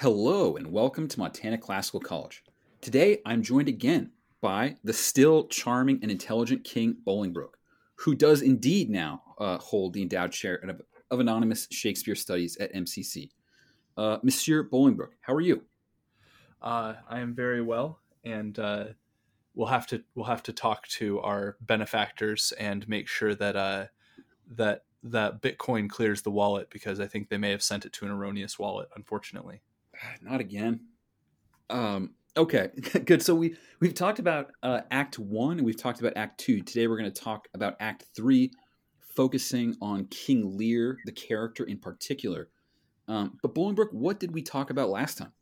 Hello, and welcome to Montana Classical College. Today, I'm joined again by the still charming and intelligent King Bolingbroke, who does indeed now uh, hold the endowed chair of, of, anonymous Shakespeare studies at MCC. Uh, Monsieur Bolingbroke, how are you? Uh, I am very well, and uh, we'll have to we'll have to talk to our benefactors and make sure that uh, that that Bitcoin clears the wallet because I think they may have sent it to an erroneous wallet, unfortunately. Not again. Um, okay, good. So we we've talked about uh, Act One and we've talked about Act Two. Today we're going to talk about Act Three, focusing on King Lear, the character in particular. Um, but Bolingbroke, what did we talk about last time?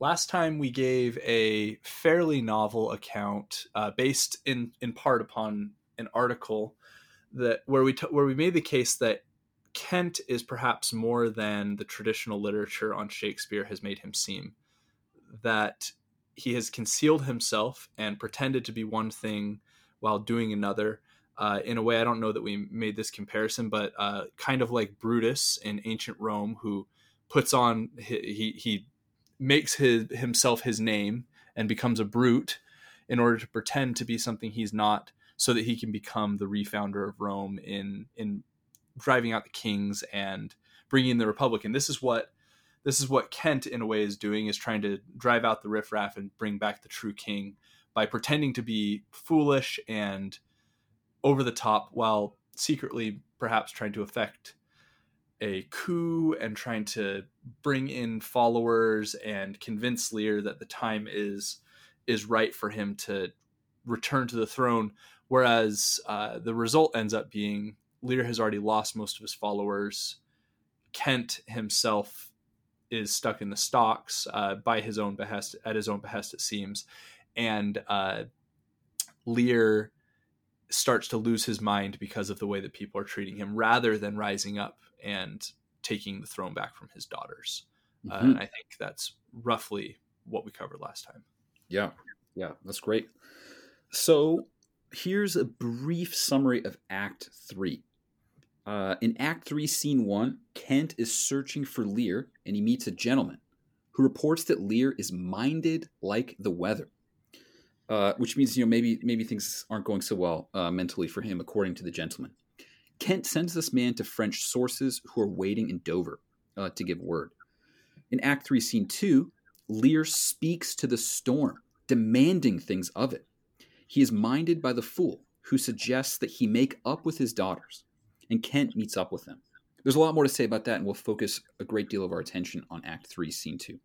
Last time we gave a fairly novel account, uh, based in in part upon an article that where we t- where we made the case that Kent is perhaps more than the traditional literature on Shakespeare has made him seem. That he has concealed himself and pretended to be one thing while doing another. Uh, in a way, I don't know that we made this comparison, but uh, kind of like Brutus in ancient Rome, who puts on he he makes his himself his name and becomes a brute in order to pretend to be something he's not, so that he can become the refounder of Rome in in driving out the kings and bringing in the republic. And this is what this is what Kent in a way is doing is trying to drive out the riffraff and bring back the true king by pretending to be foolish and over the top while secretly perhaps trying to affect a coup and trying to bring in followers and convince Lear that the time is is right for him to return to the throne whereas uh, the result ends up being Lear has already lost most of his followers. Kent himself is stuck in the stocks uh, by his own behest, at his own behest, it seems, and uh, Lear starts to lose his mind because of the way that people are treating him, rather than rising up and taking the throne back from his daughters. Uh, mm-hmm. Uh, and I think that's roughly what we covered last time. Yeah, yeah, that's great. So here's a brief summary of Act Three. Uh, in Act 3, Scene 1, Kent is searching for Lear and he meets a gentleman who reports that Lear is minded like the weather. Uh, which means you know maybe maybe things aren't going so well uh, mentally for him, according to the gentleman. Kent sends this man to French sources who are waiting in Dover uh, to give word. In Act Three, Scene Two, Lear speaks to the storm, demanding things of it. He is minded by the fool, who suggests that he make up with his daughters and Kent meets up with them. There's a lot more to say about that, and we'll focus a great deal of our attention on Act 3, Scene 2.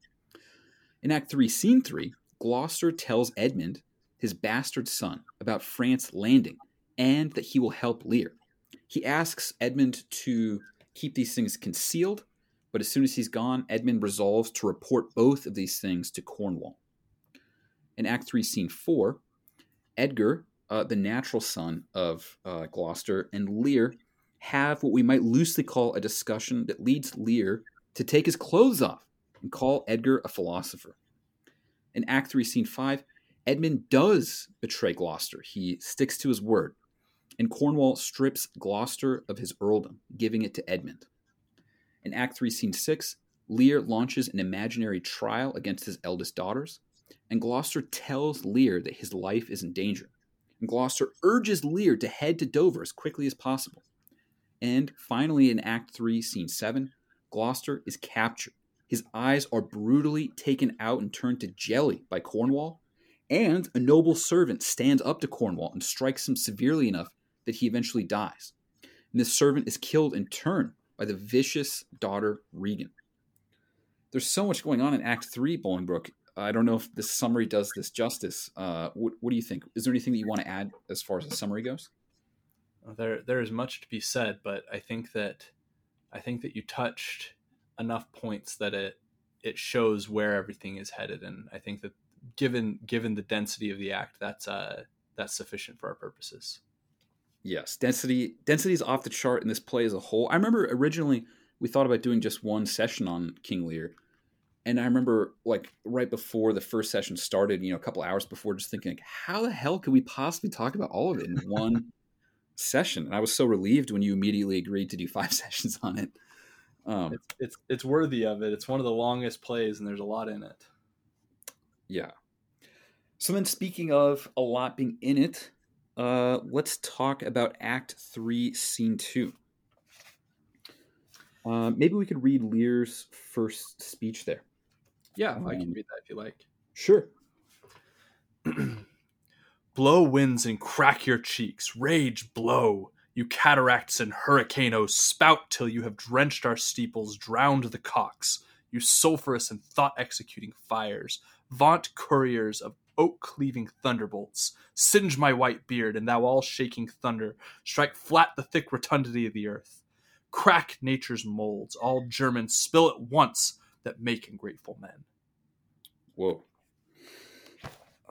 In Act 3, Scene 3, Gloucester tells Edmund, his bastard son, about France landing and that he will help Lear. He asks Edmund to keep these things concealed, but as soon as he's gone, Edmund resolves to report both of these things to Cornwall. In Act 3, Scene 4, Edgar, uh, the natural son of uh, Gloucester, and Lear have what we might loosely call a discussion that leads Lear to take his clothes off and call Edgar a philosopher. In Act 3, Scene 5, Edmund does betray Gloucester. He sticks to his word, and Cornwall strips Gloucester of his earldom, giving it to Edmund. In Act 3, Scene 6, Lear launches an imaginary trial against his eldest daughters, and Gloucester tells Lear that his life is in danger. And Gloucester urges Lear to head to Dover as quickly as possible. And finally, in Act 3, Scene 7, Gloucester is captured. His eyes are brutally taken out and turned to jelly by Cornwall, and a noble servant stands up to Cornwall and strikes him severely enough that he eventually dies. And this servant is killed in turn by the vicious daughter Regan. There's so much going on in Act 3, Bolingbroke. I don't know if this summary does this justice. Uh, what, what do you think? Is there anything that you want to add as far as the summary goes? There there is much to be said, but I think that I think that you touched enough points that it it shows where everything is headed, and I think that given given the density of the act, that's uh that's sufficient for our purposes. Yes, density density is off the chart in this play as a whole. I remember originally we thought about doing just one session on King Lear. And I remember like right before the first session started, you know, a couple hours before just thinking like, how the hell could we possibly talk about all of it in one session. And I was so relieved when you immediately agreed to do five sessions on it. Um, It's, it's it's worthy of it. It's one of the longest plays, and there's a lot in it. yeah. So then, speaking of a lot being in it, uh, let's talk about Act Three, Scene Two. Uh, maybe we could read Lear's first speech there. Yeah, I can Um, read that if you like. Sure. blow winds and crack your cheeks, rage blow. You cataracts and hurricanos, spout till you have drenched our steeples, drowned the cocks. You sulphurous and thought executing fires, vaunt couriers of oak cleaving thunderbolts, singe my white beard, and thou all shaking thunder, strike flat the thick rotundity of the earth. Crack nature's molds, all germens spill at once that make ungrateful men. Whoa.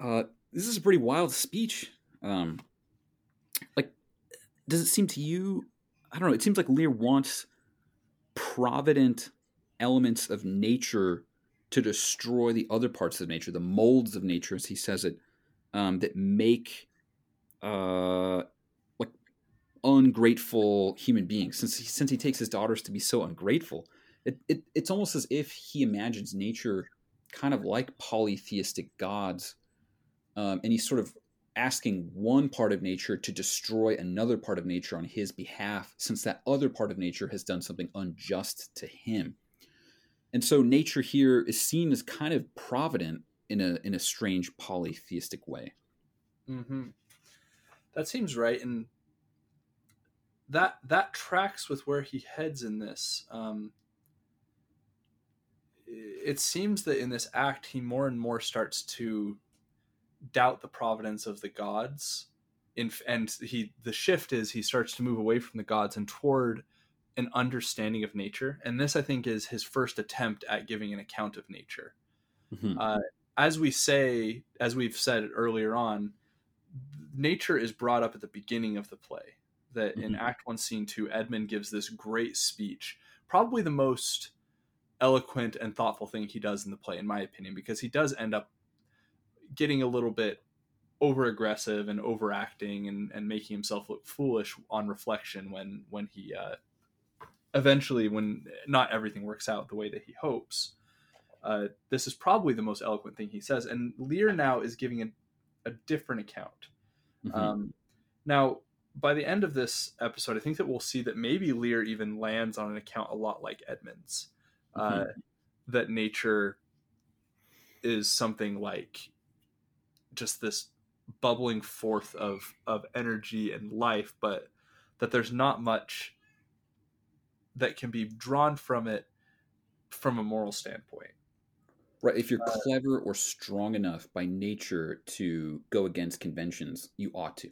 Uh, this is a pretty wild speech. Um, like, does it seem to you? I don't know. It seems like Lear wants provident elements of nature to destroy the other parts of nature, the molds of nature, as he says it, um, that make uh, like ungrateful human beings. Since he, since he takes his daughters to be so ungrateful, it, it it's almost as if he imagines nature kind of like polytheistic gods, um, and he's sort of asking one part of nature to destroy another part of nature on his behalf, since that other part of nature has done something unjust to him. And so nature here is seen as kind of provident in a in a strange polytheistic way. Mm-hmm. That seems right, and that that tracks with where he heads in this. Um, it seems that in this act, he more and more starts to doubt the providence of the gods. In, and he the shift is he starts to move away from the gods and toward an understanding of nature. And this, I think, is his first attempt at giving an account of nature. Mm-hmm. Uh, as we say, as we've said earlier on, nature is brought up at the beginning of the play. That in Mhm. Act One, Scene Two, Edmund gives this great speech, probably the most eloquent and thoughtful thing he does in the play, in my opinion, because he does end up getting a little bit over aggressive and overacting and, and making himself look foolish on reflection when when he uh, eventually when not everything works out the way that he hopes uh, this is probably the most eloquent thing he says. And lear now is giving a, a different account. Mhm. um, now by the end of this episode i think that we'll see that maybe lear even lands on an account a lot like edmund's uh, that nature is something like just this bubbling forth of of energy and life but that there's not much that can be drawn from it from a moral standpoint Right. If you're uh, clever or strong enough by nature to go against conventions, you ought to.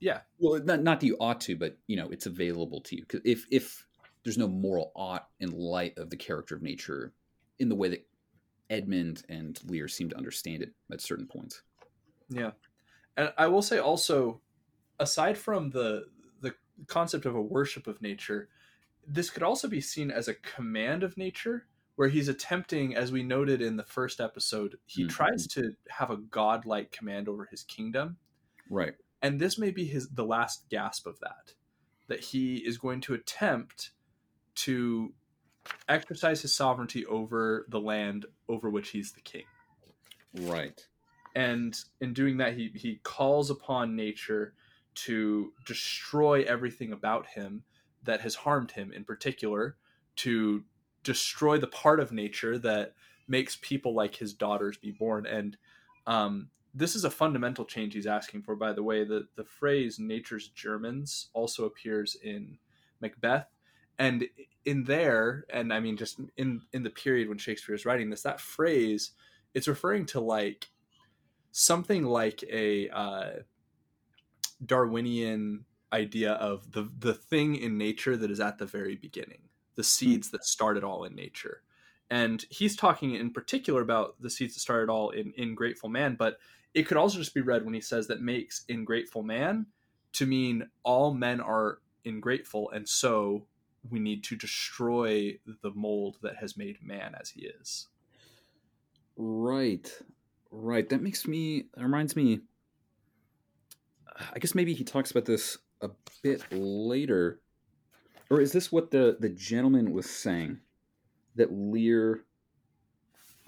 yeah Well, not not that you ought to, but you know it's available to you. If if there's no moral ought in light of the character of nature, in the way that Edmund and Lear seem to understand it at certain points. Yeah, and I will say also, aside from the the concept of a worship of nature, this could also be seen as a command of nature, where he's attempting, as we noted in the first episode, he Mhm. tries to have a godlike command over his kingdom, Right. and this may be his the last gasp of that, that he is going to attempt to exercise his sovereignty over the land over which he's the king Right. And in doing that he he calls upon nature to destroy everything about him that has harmed him in particular to destroy the part of nature that makes people like his daughters be born. And um, this is a fundamental change he's asking for by the way. The, the phrase nature's germens also appears in macbeth. And in there and i mean just in in the period when shakespeare is writing this that phrase it's referring to like something like a uh, Darwinian idea of the the thing in nature that is at the very beginning, the seeds that start it all in nature. And he's talking in particular about the seeds that started all in in Grateful Man, but it could also just be read when he says that makes in Grateful Man to mean all men are ingrateful, and so we need to destroy the mold that has made man as he is. Right. Right. That makes me. That reminds me. I guess maybe he talks about this a bit later. or is this what the the gentleman was saying that Lear?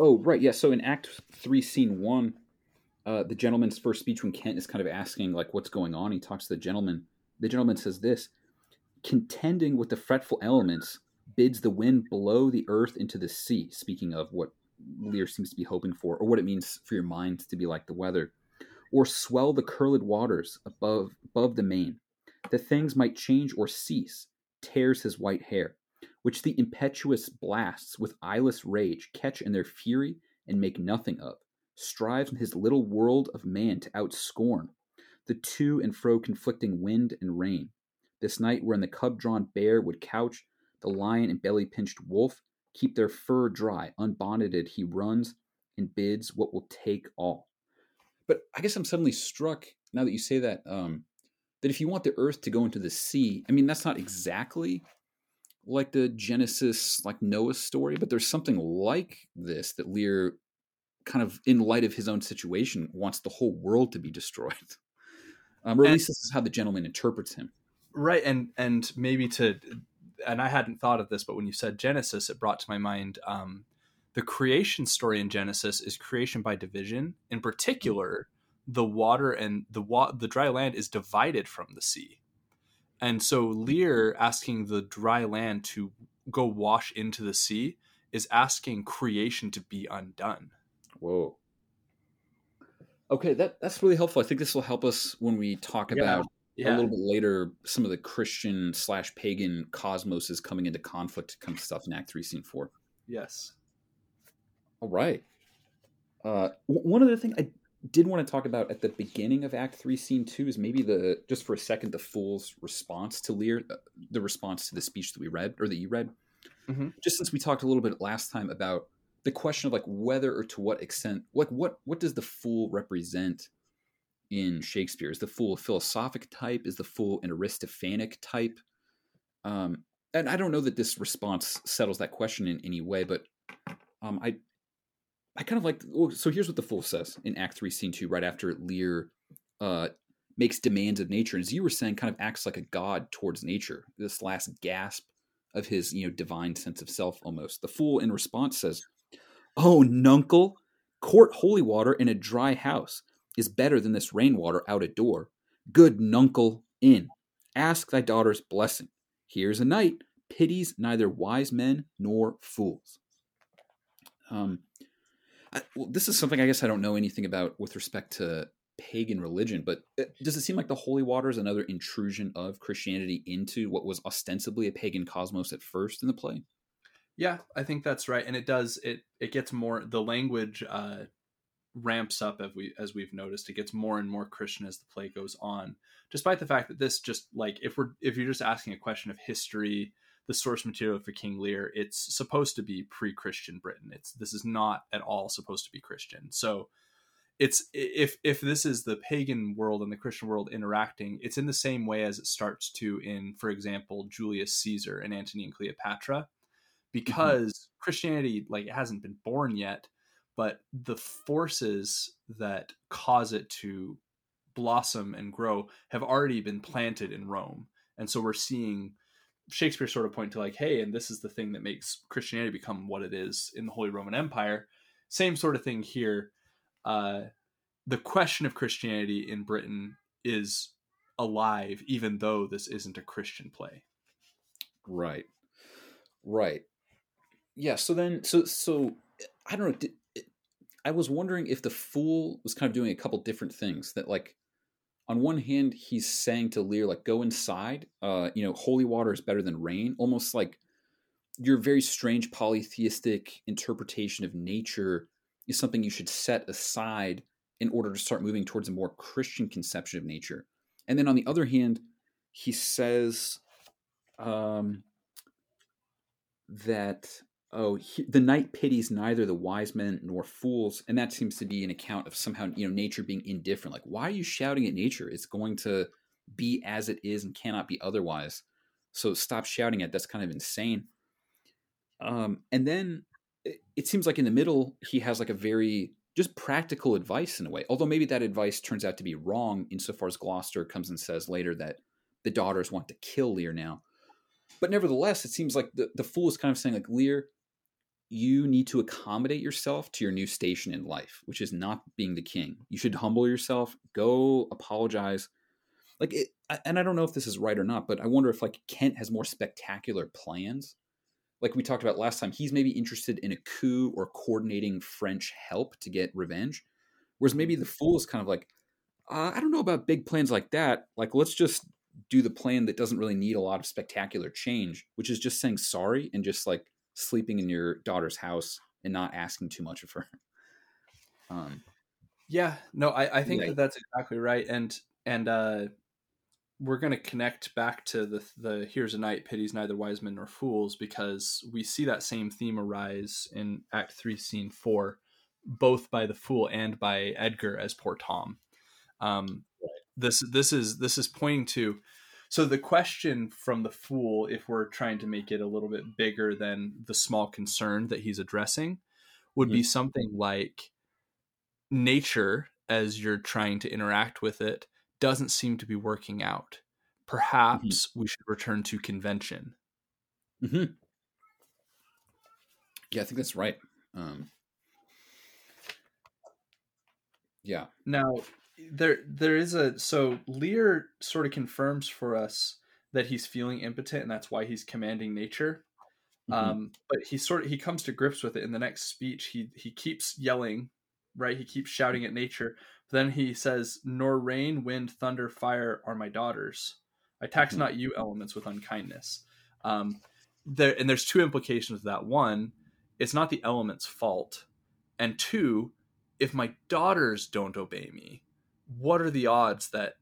Oh, right, yeah. So in Act Three, Scene One, uh, the gentleman's first speech when Kent is kind of asking like what's going on. He talks to the gentleman. The gentleman says this: contending with the fretful elements bids the wind blow the earth into the sea. Speaking of what Lear seems to be hoping for, or what it means for your mind to be like the weather, or swell the curled waters above above the main, that things might change or cease, tears his white hair, which the impetuous blasts with eyeless rage catch in their fury and make nothing of, strives in his little world of man to outscorn the to and fro conflicting wind and rain. This night wherein the cub drawn bear would couch, the lion and belly pinched wolf keep their fur dry, unbonneted he runs and bids what will take all. But I guess I'm suddenly struck now that you say that um, that if you want the earth to go into the sea, I mean that's not exactly like the Genesis like Noah story, but there's something like this that Lear kind of in light of his own situation wants the whole world to be destroyed. Um, or at And- least this is how the gentleman interprets him. right and and maybe to and i hadn't thought of this but when you said genesis it brought to my mind um the creation story in genesis is creation by division in particular the water and the wa- the dry land is divided from the sea and so lear asking the dry land to go wash into the sea is asking creation to be undone Whoa. Okay, that that's really helpful. I think this will help us when we talk Yeah. about a little bit later some of the Christian slash pagan cosmos is coming into conflict kind of stuff in Act Three, Scene Four. yes All right. Uh, one other thing I did want to talk about at the beginning of Act Three, Scene Two is maybe the just for a second the fool's response to Lear, uh, the response to the speech that we read or that you read. Mhm. Just since we talked a little bit last time about the question of like whether or to what extent, like what what does the fool represent in Shakespeare? Is the fool a philosophic type? Is the fool an Aristophanic type? Um, and I don't know that this response settles that question in any way, but um, I I kind of like. oh, So here's what the fool says in Act Three, Scene Two, right after Lear uh, makes demands of nature, and as you were saying, kind of acts like a god towards nature. This last gasp of his, you know, divine sense of self, almost. The fool, in response, says, "Oh, nuncle, court holy water in a dry house is better than this rainwater out at door. Good nuncle, in. Ask thy daughter's blessing. Here's a knight pities neither wise men nor fools." Um, I, well, this is something I guess I don't know anything about with respect to pagan religion, but uh, does it seem like the holy water is another intrusion of Christianity into what was ostensibly a pagan cosmos at first in the play? Yeah, I think that's right, and it does. It it gets more. The language uh, ramps up as we as we've noticed. It gets more and more Christian as the play goes on. Despite the fact that this just like if we're if you're just asking a question of history, the source material for King Lear, it's supposed to be pre-Christian Britain. It's this is not at all supposed to be Christian. So it's if if this is the pagan world and the Christian world interacting, it's in the same way as it starts to in, for example, Julius Caesar and Antony and Cleopatra mm-hmm. because Christianity like it hasn't been born yet, but the forces that cause it to blossom and grow have already been planted in Rome. And so we're seeing Shakespeare sort of point to like, hey, and this is the thing that makes Christianity become what it is in the Holy Roman Empire. Same sort of thing here. Uh, the question of Christianity in Britain is alive, even though this isn't a Christian play. Right. Right. Yeah. So then, so so I don't know. Did, I was wondering if the fool was kind of doing a couple different things. That like, on one hand, he's saying to Lear like, "Go inside. Uh, you know, holy water is better than rain." Almost like your very strange polytheistic interpretation of nature is something you should set aside in order to start moving towards a more Christian conception of nature. And then on the other hand, he says um, that oh, he, the knight pities neither the wise men nor fools, and that seems to be an account of somehow you know nature being indifferent. Like, why are you shouting at nature? It's going to be as it is and cannot be otherwise. So stop shouting at. That's kind of insane. Um, and then it, it seems like in the middle he has like a very just practical advice in a way. Although maybe that advice turns out to be wrong insofar as Gloucester comes and says later that the daughters want to kill Lear now. but nevertheless, it seems like the, the fool is kind of saying, like, Lear, you need to accommodate yourself to your new station in life, which is not being the king. You should humble yourself, go apologize. Like, it, and I don't know if this is right or not, but I wonder if like Kent has more spectacular plans. Like we talked about last time, he's maybe interested in a coup or coordinating French help to get revenge, whereas maybe the fool is kind of like, uh, I don't know about big plans like that. Like, let's just do the plan that doesn't really need a lot of spectacular change, which is just saying sorry and just like sleeping in your daughter's house and not asking too much of her. Um, yeah, no, I, I think yeah. that that's exactly right. And, and, uh, we're going to connect back to the the here's a knight pities neither wise men nor fools because we see that same theme arise in act 3 scene 4 both by the fool and by edgar as poor tom um, this this is this is pointing to so the question from the fool if we're trying to make it a little bit bigger than the small concern that he's addressing would mm-hmm. be something like nature as you're trying to interact with it doesn't seem to be working out perhaps mm-hmm. we should return to convention mm-hmm. yeah i think that's right um, yeah now there there is a so Lear sort of confirms for us that he's feeling impotent and that's why he's commanding nature. Mm-hmm. Um, but he sort of he comes to grips with it in the next speech. He he keeps yelling, right? He keeps shouting at nature. Then he says, "Nor rain, wind, thunder, fire are my daughters. I tax mm-hmm. not you elements with unkindness." Um, there and there's two implications of that. One, it's not the elements' fault, and two, if my daughters don't obey me, what are the odds that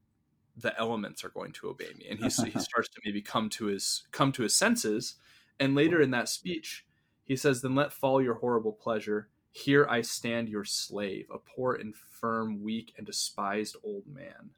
the elements are going to obey me? And he, he starts to maybe come to his come to his senses. And later in that speech he says then let fall your horrible pleasure. Here i stand your slave a poor infirm weak and despised old man.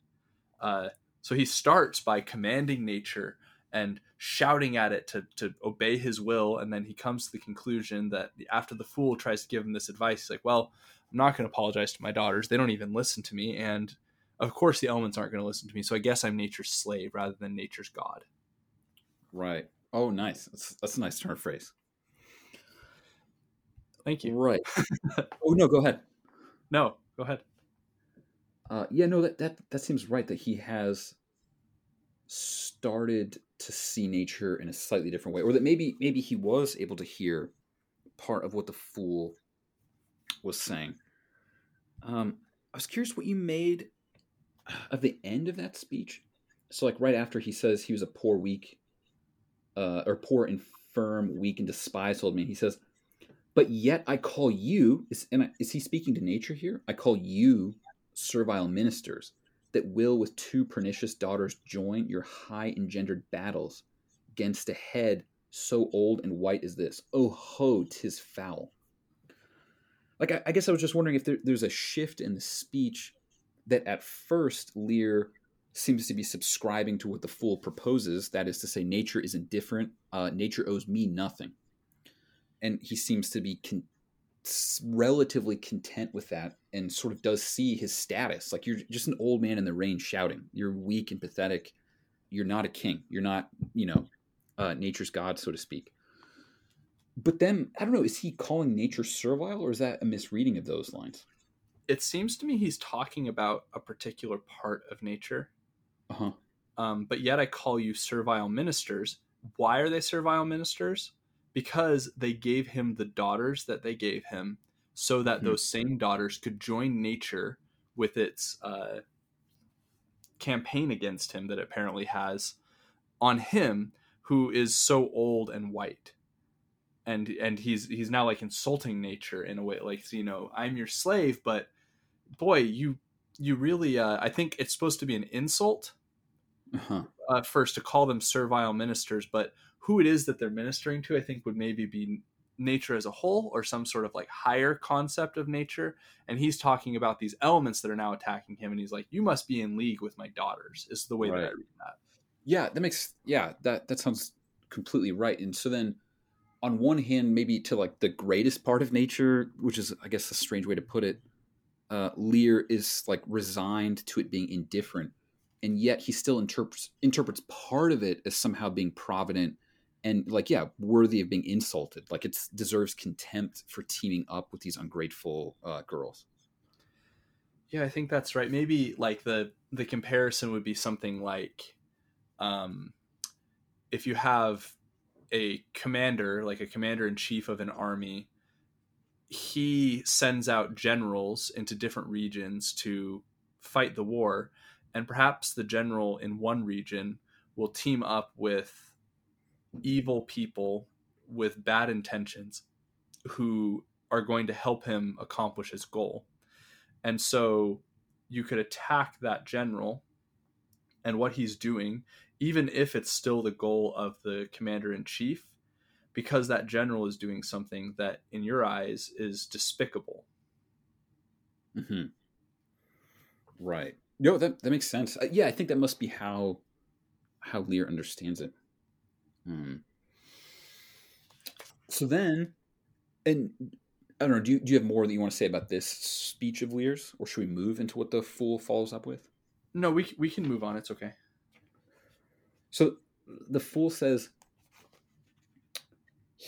Uh, so he starts by commanding nature and shouting at it to, to obey his will. And then he comes to the conclusion that after the fool tries to give him this advice he's like well I'm not going to apologize to my daughters. They don't even listen to me. And of course, the elements aren't going to listen to me. So I guess I'm nature's slave rather than nature's God. Right. Oh, nice. That's, that's a nice turn of phrase. Thank you. Right. oh, no, go ahead. No, go ahead. Uh, yeah, no, that, that, that seems right that he has started to see nature in a slightly different way or that maybe maybe he was able to hear part of what the fool was saying. Um, I was curious what you made of the end of that speech. So, like right after he says he was a poor, weak, uh, or poor, infirm, weak, and despised old man, he says, "But yet I call you." Is and is he speaking to nature here? I call you servile ministers that will with two pernicious daughters join your high engendered battles against a head so old and white as this. Oh ho, tis foul like I, I guess I was just wondering if there, there's a shift in the speech that at first Lear seems to be subscribing to what the fool proposes. That is to say, nature is indifferent. Uh, nature owes me nothing, and he seems to be con- relatively content with that, and sort of does see his status. Like you're just an old man in the rain shouting. You're weak and pathetic. You're not a king. You're not, you know, uh, nature's god, so to speak but then I don't know. Is he calling nature servile, or is that a misreading of those lines? It seems to me he's talking about a particular part of nature. Uh huh. Um, but yet I call you servile ministers. Why are they servile ministers? Because they gave him the daughters that they gave him, so that mm-hmm. those same daughters could join nature with its uh, campaign against him that apparently has on him, who is so old and white and and he's he's now like insulting nature in a way like you know i'm your slave but boy you you really uh, i think it's supposed to be an insult uh-huh. uh, first to call them servile ministers but who it is that they're ministering to i think would maybe be nature as a whole or some sort of like higher concept of nature and he's talking about these elements that are now attacking him and he's like you must be in league with my daughters is the way right. that i read that yeah that makes yeah that that sounds completely right and so then on one hand, maybe to like the greatest part of nature, which is, I guess, a strange way to put it. Uh, Lear is like resigned to it being indifferent, and yet he still interprets interprets part of it as somehow being provident and like yeah worthy of being insulted. Like it deserves contempt for teaming up with these ungrateful uh, girls. Yeah i think that's right. Maybe like the the comparison would be something like um if you have a commander like a commander in chief of an army he sends out generals into different regions to fight the war and perhaps the general in one region will team up with evil people with bad intentions who are going to help him accomplish his goal. And so you could attack that general and what he's doing, even if it's still the goal of the commander in chief, because that general is doing something that, in your eyes, is despicable. Mm-hmm. Right. No, that that makes sense. Uh, yeah, I think that must be how how Lear understands it. Hmm. So then, and I don't know. Do you, do you have more that you want to say about this speech of Lear's, or should we move into what the fool follows up with? No, we we can move on. It's okay. So the fool says,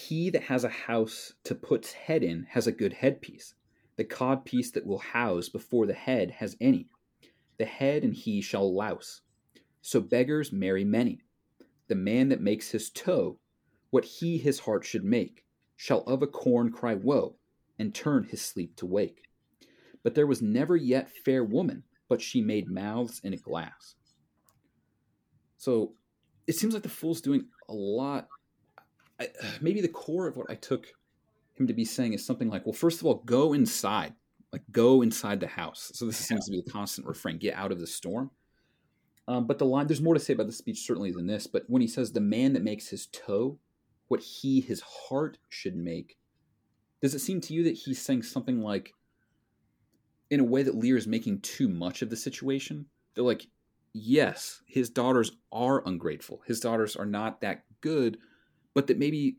"He that has a house to put's head in has a good headpiece. The codpiece that will house before the head has any. The head and he shall louse. So beggars marry many. The man that makes his toe what he his heart should make shall of a corn cry woe and turn his sleep to wake. But there was never yet fair woman, but she made mouths in a glass. So it seems like the fool's doing a lot. I, maybe the core of what I took him to be saying is something like, well, first of all, go inside, like go inside the house. So this yeah. seems to be a constant refrain: get out of the storm. Um, but the line, there's more to say about the speech certainly than this. But when he says, "The man that makes his toe what he, his heart, should make," does it seem to you that he's saying something like, in a way that Lear is making too much of the situation? They're like, yes, his daughters are ungrateful. His daughters are not that good, but that maybe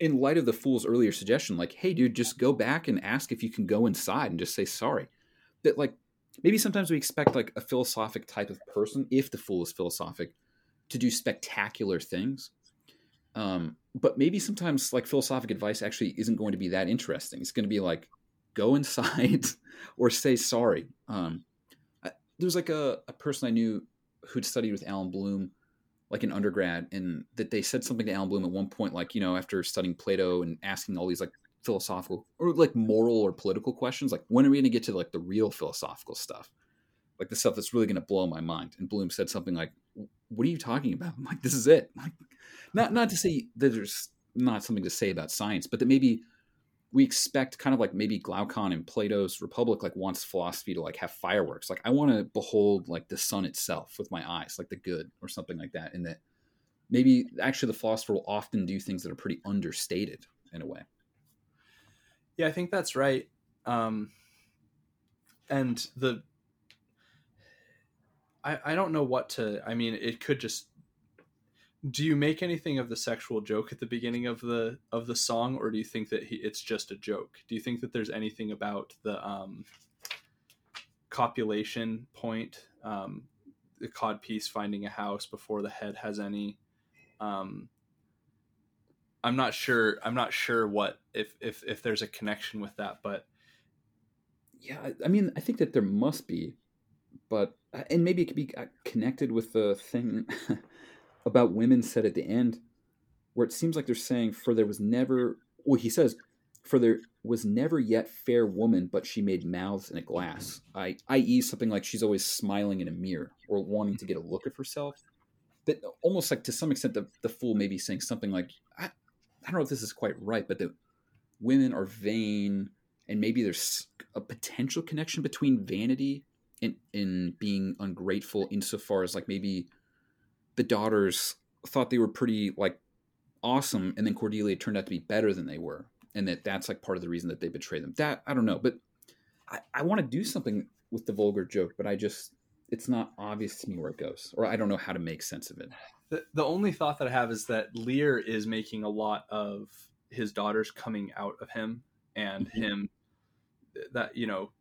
in light of the fool's earlier suggestion, like, hey, dude, just go back and ask if you can go inside and just say sorry. That like maybe sometimes we expect like a philosophic type of person, if the fool is philosophic, to do spectacular things. Um, but maybe sometimes like philosophic advice actually isn't going to be that interesting. It's going to be like go inside or say sorry. Um, I, there was like a, a person I knew who'd studied with Allan Bloom, like an undergrad, and that they said something to Allan Bloom at one point, like you know after studying Plato and asking all these like philosophical or like moral or political questions like when are we going to get to like the real philosophical stuff? Like the stuff that's really going to blow my mind. And bloom said something like what are you talking about? I'm like this is it. Like not not to say that there's not something to say about science but that maybe we expect kind of like maybe glaucon in plato's republic like wants philosophy to like have fireworks like i want to behold like the sun itself with my eyes like the good or something like that and that maybe actually the philosopher will often do things that are pretty understated in a way yeah, I think that's right. Um, and the I I don't know what to. I mean, it could just. Do you make anything of the sexual joke at the beginning of the of the song, or do you think that he, it's just a joke? Do you think that there's anything about the um, copulation point, um, the cod piece finding a house before the head has any? Um, I'm not sure. I'm not sure what if if if there's a connection with that, but yeah, I mean, I think that there must be, but and maybe it could be uh, connected with the thing about women said at the end, where it seems like they're saying, "For there was never." Well, he says, "For there was never yet fair woman, but she made mouths in a glass." I, i.e., something like she's always smiling in a mirror or wanting to get a look of herself. That almost like to some extent, the, the fool may be saying something like, I, I don't know if this is quite right, but that women are vain, and maybe there's a potential connection between vanity and in being ungrateful, insofar as like maybe the daughters thought they were pretty like awesome, and then Cordelia turned out to be better than they were, and that that's like part of the reason that they betray them. That I don't know, but I, I want to do something with the vulgar joke, but I just it's not obvious to me where it goes, or I don't know how to make sense of it the, the only thought that I have is that Lear is making a lot of his daughters coming out of him and mm-hmm. him that you know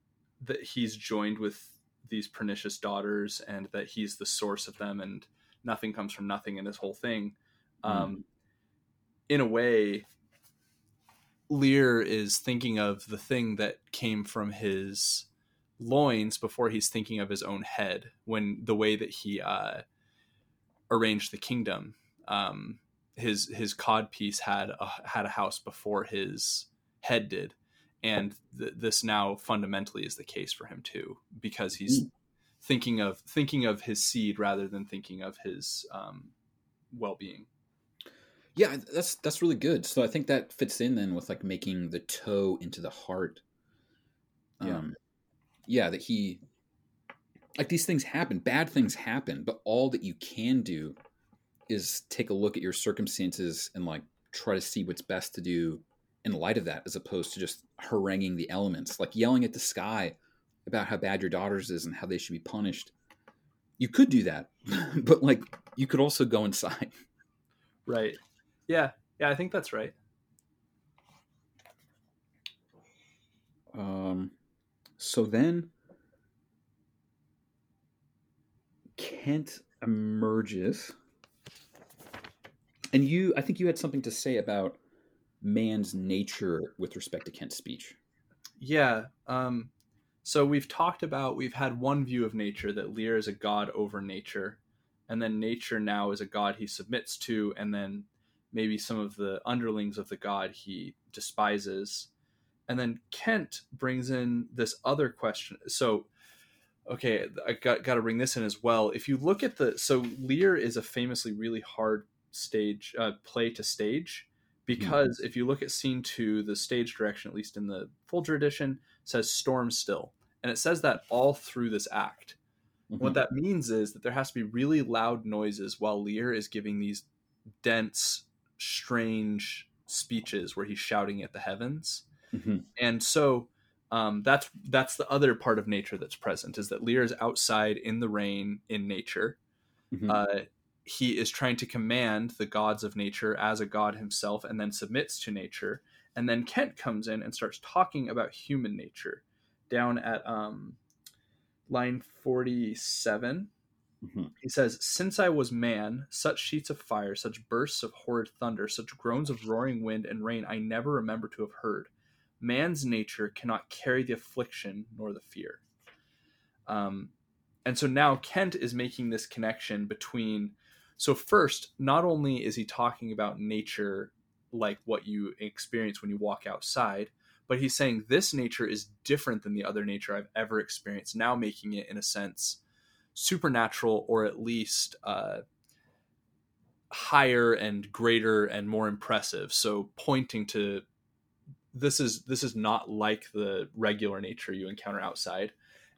that he's joined with these pernicious daughters and that he's the source of them and nothing comes from nothing in this whole thing mm. um, in a way, Lear is thinking of the thing that came from his loins before he's thinking of his own head when the way that he uh, arranged the kingdom. Um, his his cod piece had a, had a house before his head did, and th- this now fundamentally is the case for him too because he's mm. Thinking of thinking of his seed rather than thinking of his um, well being. Yeah, that's that's really good. So I think that fits in then with like making the toe into the heart. Yeah. Um, yeah, that he like these things happen, bad things happen, but all that you can do is take a look at your circumstances and like try to see what's best to do in light of that as opposed to just haranguing the elements, like yelling at the sky about how bad your daughters is and how they should be punished. You could do that, but like you could also go inside. Right. Yeah. Yeah, I think that's right. Um so then Kent emerges. And you I think you had something to say about man's nature with respect to Kent's speech. Yeah. Um so we've talked about we've had one view of nature that Lear is a god over nature, and then nature now is a god he submits to, and then maybe some of the underlings of the god he despises. And then Kent brings in this other question. So, okay, I got, got to bring this in as well. If you look at the, so Lear is a famously really hard stage uh, play to stage because mm-hmm. if you look at scene two, the stage direction, at least in the Folger edition, says storm still. And it says that all through this act. Mm-hmm. What that means is that there has to be really loud noises while Lear is giving these dense, strange speeches where he's shouting at the heavens. Mm-hmm. And so um, that's that's the other part of nature that's present is that Lear is outside in the rain in nature. Mm-hmm. Uh, he is trying to command the gods of nature as a god himself and then submits to nature. And then Kent comes in and starts talking about human nature down at um, line 47. Mm-hmm. He says, Since I was man, such sheets of fire, such bursts of horrid thunder, such groans of roaring wind and rain I never remember to have heard. Man's nature cannot carry the affliction nor the fear. Um, and so now Kent is making this connection between. So, first, not only is he talking about nature like what you experience when you walk outside, but he's saying this nature is different than the other nature I've ever experienced, now making it, in a sense, supernatural or at least uh, higher and greater and more impressive. So pointing to this is this is not like the regular nature you encounter outside.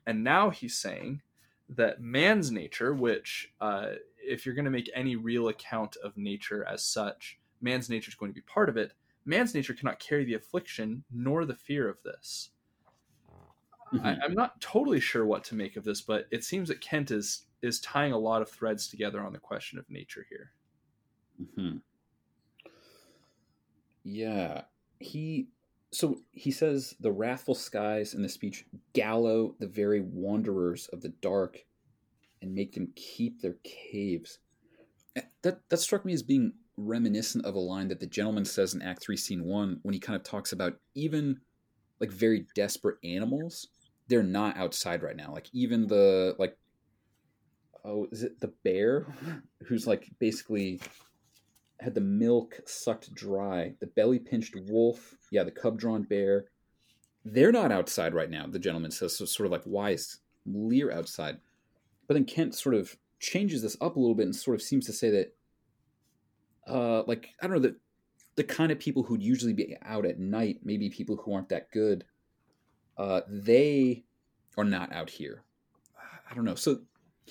And now he's saying that man's nature, which uh, if you're going to make any real account of nature as such, man's nature is going to be part of it. Man's nature cannot carry the affliction nor the fear of this. Mm-hmm. I, am not totally sure what to make of this, but it seems that Kent is is tying a lot of threads together on the question of nature here. Mm-hmm. Yeah, he. So he says the wrathful skies in the speech gallow the very wanderers of the dark, and make them keep their caves. That that struck me as being reminiscent of a line that the gentleman says in Act Three, Scene One, when he kind of talks about even like very desperate animals they're not outside right now. Like even the like oh is it the bear who's like basically had the milk sucked dry, the belly pinched wolf, yeah, the cub drawn bear. They're not outside right now, the gentleman says. So sort of like why is Lear outside? But then Kent sort of changes this up a little bit and sort of seems to say that uh like I don't know that the kind of people who'd usually be out at night, maybe people who aren't that good, uh, they are not out here. I don't know. So,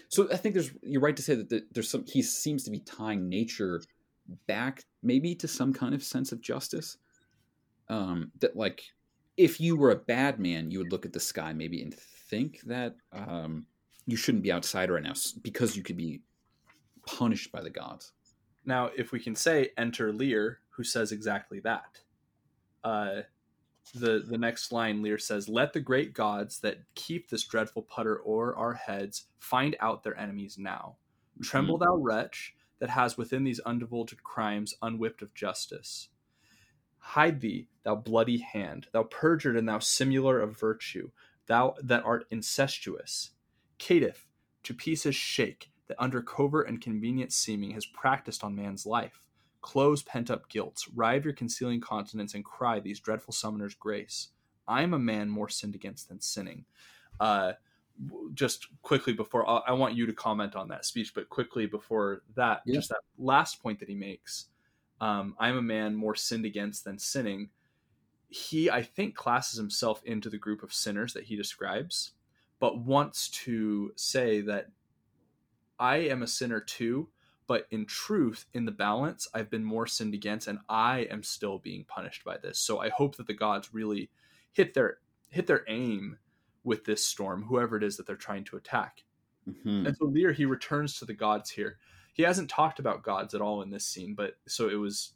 so I think there's you're right to say that there's some. He seems to be tying nature back, maybe to some kind of sense of justice. Um, that like, if you were a bad man, you would look at the sky maybe and think that um, you shouldn't be outside right now because you could be punished by the gods. Now, if we can say, enter Lear, who says exactly that. Uh, the the next line Lear says, "Let the great gods that keep this dreadful pudder o'er our heads find out their enemies now. Mm-hmm. Tremble, thou wretch! that has within these undivulged crimes unwhipped of justice. Hide thee, thou bloody hand, thou perjured and thou simular of virtue, thou that art incestuous. Caitiff, to pieces shake, that under covert and convenient seeming has practiced on man's life. Close pent up guilt, rive your concealing continence, and cry these dreadful summoners' grace. I am a man more sinned against than sinning. Uh, just quickly before I want you to comment on that speech, but quickly before that, yeah. just that last point that he makes, um, I'm a man more sinned against than sinning. He, I think, classes himself into the group of sinners that he describes, but wants to say that I am a sinner too, but in truth, in the balance, I've been more sinned against, and I am still being punished by this. So I hope that the gods really hit their hit their aim with this storm, whoever it is that they're trying to attack. Mm-hmm. And so Lear he returns to the gods here. He hasn't talked about gods at all in this scene, but so it was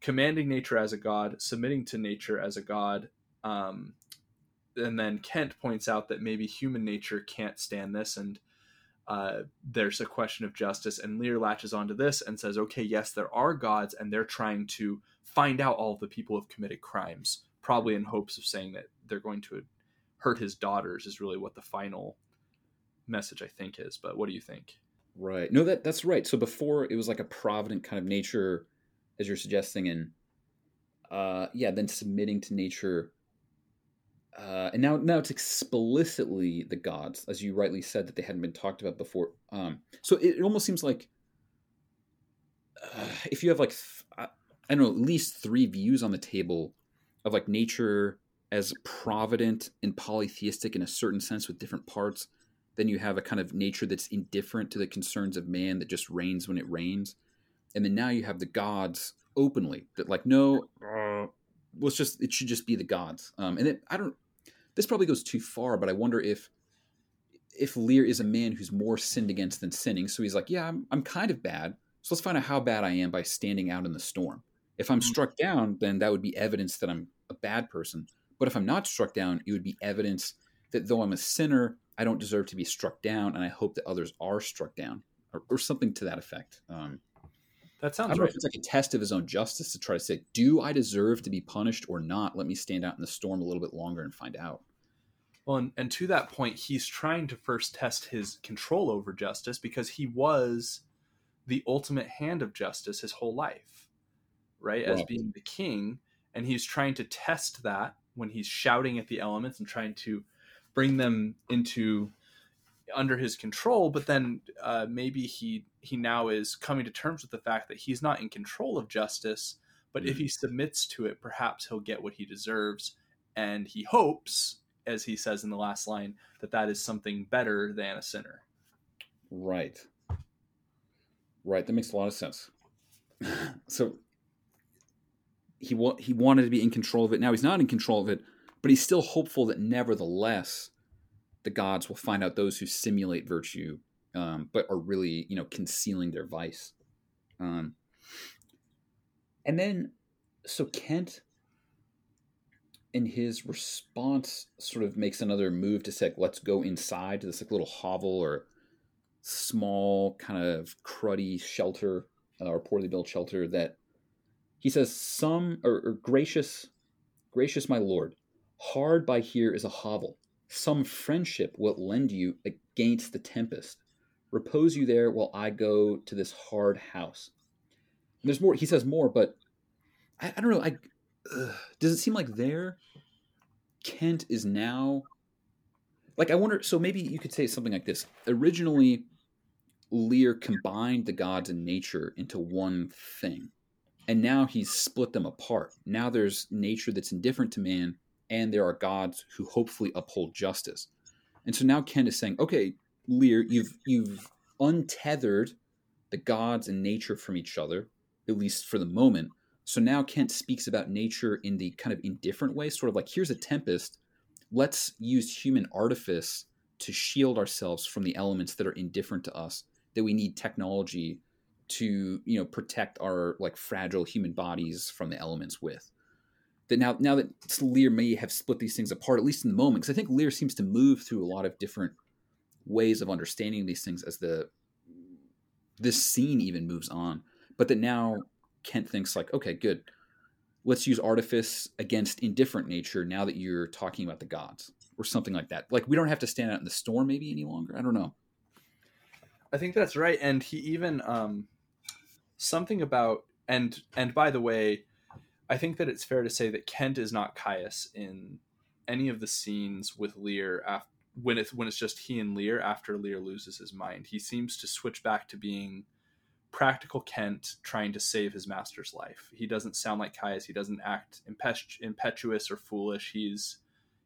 commanding nature as a god, submitting to nature as a god. Um, and then Kent points out that maybe human nature can't stand this, and uh, there's a question of justice. And Lear latches onto this and says, "Okay, yes, there are gods, and they're trying to find out all the people who have committed crimes, probably in hopes of saying that they're going to hurt his daughters is really what the final message I think is. But what do you think? Right. No, that that's right. So before it was like a provident kind of nature, as you're suggesting, and uh, yeah, then submitting to nature. Uh, and now, now it's explicitly the gods, as you rightly said, that they hadn't been talked about before. Um, so it, it almost seems like uh, if you have like th- I don't know, at least three views on the table of like nature, as provident and polytheistic in a certain sense with different parts. Then you have a kind of nature that's indifferent to the concerns of man that just rains when it rains. And then now you have the gods openly that like no, uh, it's just it should just be the gods. Um, and it, I don't. This probably goes too far, but I wonder if if Lear is a man who's more sinned against than sinning. So he's like, yeah, I'm I'm kind of bad. So let's find out how bad I am by standing out in the storm. If I'm mm-hmm. struck down, then that would be evidence that I'm a bad person. But if I'm not struck down, it would be evidence that though I'm a sinner, I don't deserve to be struck down, and I hope that others are struck down, or, or something to that effect. Um, that sounds I right. it's like a test of his own justice to try to say, do I deserve to be punished or not? Let me stand out in the storm a little bit longer and find out. Well, and, and to that point, he's trying to first test his control over justice because he was the ultimate hand of justice his whole life, right? As being the king. And he's trying to test that when he's shouting at the elements and trying to bring them into under his control but then uh, maybe he he now is coming to terms with the fact that he's not in control of justice but mm-hmm. if he submits to it perhaps he'll get what he deserves and he hopes as he says in the last line that that is something better than a sinner right right that makes a lot of sense so he wa- he wanted to be in control of it. Now he's not in control of it, but he's still hopeful that nevertheless the gods will find out those who simulate virtue, um, but are really you know concealing their vice. Um, and then so Kent in his response sort of makes another move to say let's go inside to this like little hovel or small kind of cruddy shelter uh, or poorly built shelter that he says, Some or, or gracious, gracious my lord, hard by here is a hovel. Some friendship will lend you against the tempest. Repose you there while I go to this hard house. And there's more. He says more, but I, I don't know. I does it seem like there, Kent is now like I wonder. So maybe you could say something like this. Originally, Lear combined the gods and nature into one thing and now he's split them apart. Now there's nature that's indifferent to man, and there are gods who hopefully uphold justice. And so now Kent is saying, okay, Lear, you've you've untethered the gods and nature from each other, at least for the moment. So now Kent speaks about nature in the kind of indifferent way, sort of like here's a tempest. Let's use human artifice to shield ourselves from the elements that are indifferent to us, that we need technology to you know protect our like fragile human bodies from the elements with that now now that lear may have split these things apart at least in the moment because i think lear seems to move through a lot of different ways of understanding these things as the this scene even moves on, but that now Kent thinks like, okay, good. Let's use artifice against indifferent nature now that you're talking about the gods or something like that. Like we don't have to stand out in the storm maybe any longer. I don't know. I think that's right. And he even um something about and and by the way, I think that it's fair to say that Kent is not Caius in any of the scenes with Lear after when it's when it's just he and Lear after Lear loses his mind. He seems to switch back to being practical Kent trying to save his master's life. He doesn't sound like Caius. He doesn't act impetu- impetuous or foolish. He's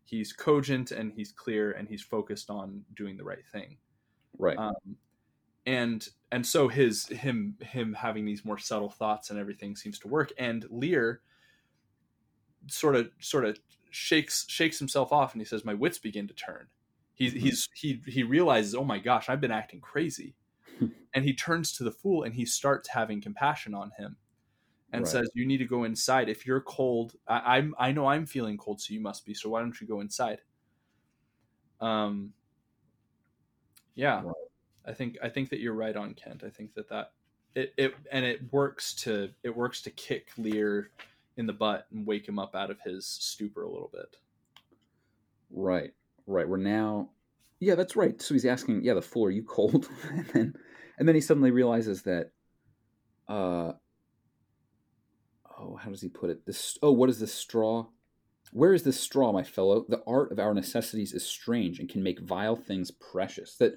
he's cogent and he's clear and he's focused on doing the right thing. Right. Um, and and so his him him having these more subtle thoughts and everything seems to work. And Lear sort of sort of shakes shakes himself off and he says, "My wits begin to turn." He's Mhm. he's he he realizes, "Oh my gosh, I've been acting crazy." and he turns to the fool and he starts having compassion on him and Right. says, "You need to go inside. If you're cold, I, I'm I know I'm feeling cold, so you must be. So why don't you go inside?" Um. Yeah, Right. I think I think that you're right on Kent. I think that that it, it and it works to it works to kick Lear in the butt and wake him up out of his stupor a little bit. Right, right. We're now, yeah, that's right. So he's asking, yeah, the fool, are you cold? and then, and then he suddenly realizes that, uh, oh, how does he put it? This, oh, what is this straw? Where is this straw, my fellow? The art of our necessities is strange and can make vile things precious. That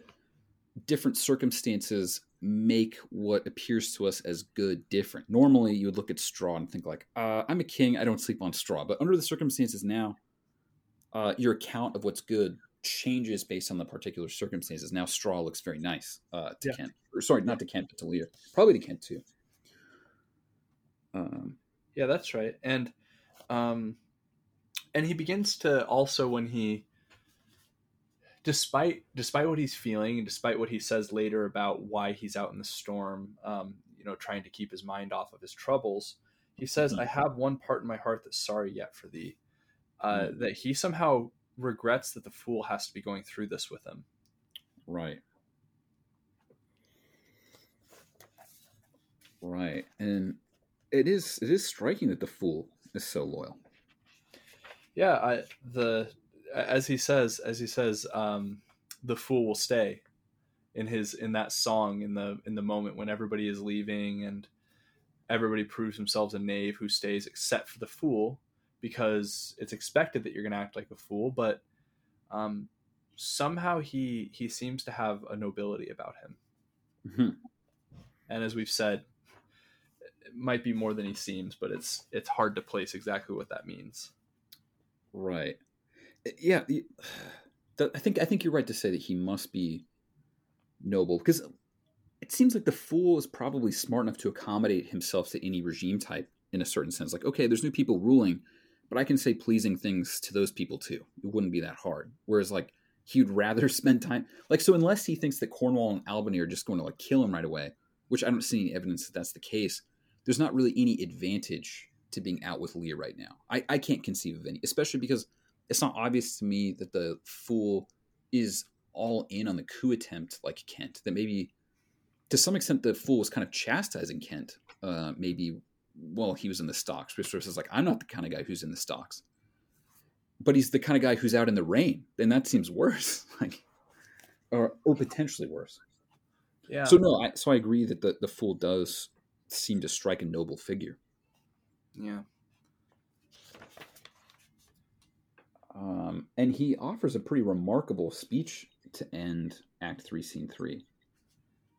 different circumstances make what appears to us as good different. Normally, you would look at straw and think like, uh, I'm a king, I don't sleep on straw. But under the circumstances now, uh, your account of what's good changes based on the particular circumstances. Now, straw looks very nice uh, to Yeah. Kent. Or, sorry, not to Kent, but to Lear. Probably to Kent too. Um, Yeah, that's right. And um and he begins to also when he despite despite what he's feeling and despite what he says later about why he's out in the storm, um, you know, trying to keep his mind off of his troubles, he says, Mhm. I have one part in my heart that's sorry yet for thee. Uh, Mhm. that he somehow regrets that the fool has to be going through this with him. right. Right. And it is it is striking that the fool is so loyal. Yeah, I, the as he says, as he says, um, the fool will stay in his in that song in the in the moment when everybody is leaving and everybody proves themselves a knave who stays except for the fool because it's expected that you're going to act like a fool, but um, somehow he he seems to have a nobility about him, Mhm. and as we've said, it might be more than he seems, but it's it's hard to place exactly what that means. Right. Yeah. I think I think you're right to say that he must be noble because it seems like the fool is probably smart enough to accommodate himself to any regime type in a certain sense. Like, okay, there's new people ruling, but I can say pleasing things to those people too. It wouldn't be that hard. Whereas like he'd rather spend time like so unless he thinks that Cornwall and Albany are just going to like kill him right away, which I don't see any evidence that that's the case. There's not really any advantage to being out with Lear right now. I, I can't conceive of any, especially because it's not obvious to me that the fool is all in on the coup attempt like Kent. That maybe to some extent the fool was kind of chastising Kent. Uh, maybe well he was in the stocks. Which is like I'm not the kind of guy who's in the stocks, but he's the kind of guy who's out in the rain, and that seems worse. like or or potentially worse. Yeah. So no, I, so I agree that the the fool does seem to strike a noble figure. yeah. Um, and he offers a pretty remarkable speech to end Act Three, Scene Three.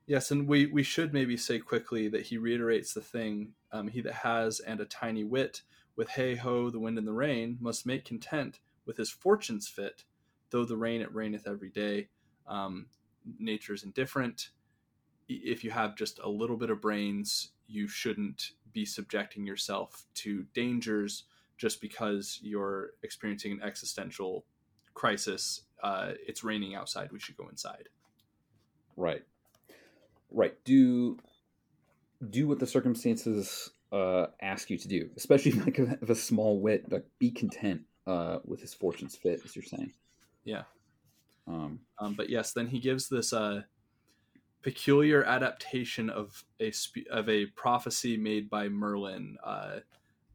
Yes, and we we should maybe say quickly that he reiterates the thing: um, "He that has and a tiny wit, with hey ho, the wind and the rain, must make content with his fortunes fit. Though the rain it raineth every day. Um, nature's indifferent. If you have just a little bit of brains, you shouldn't be subjecting yourself to dangers just because you're experiencing an existential crisis. Uh, it's raining outside. We should go inside. Right. Right. Do do what the circumstances uh, ask you to do, especially like a, of a small wit. Like be content uh, with his fortunes fit, as you're saying. Yeah. Um, Um, but yes, then he gives this uh, peculiar adaptation of a spe- of a prophecy made by Merlin, uh,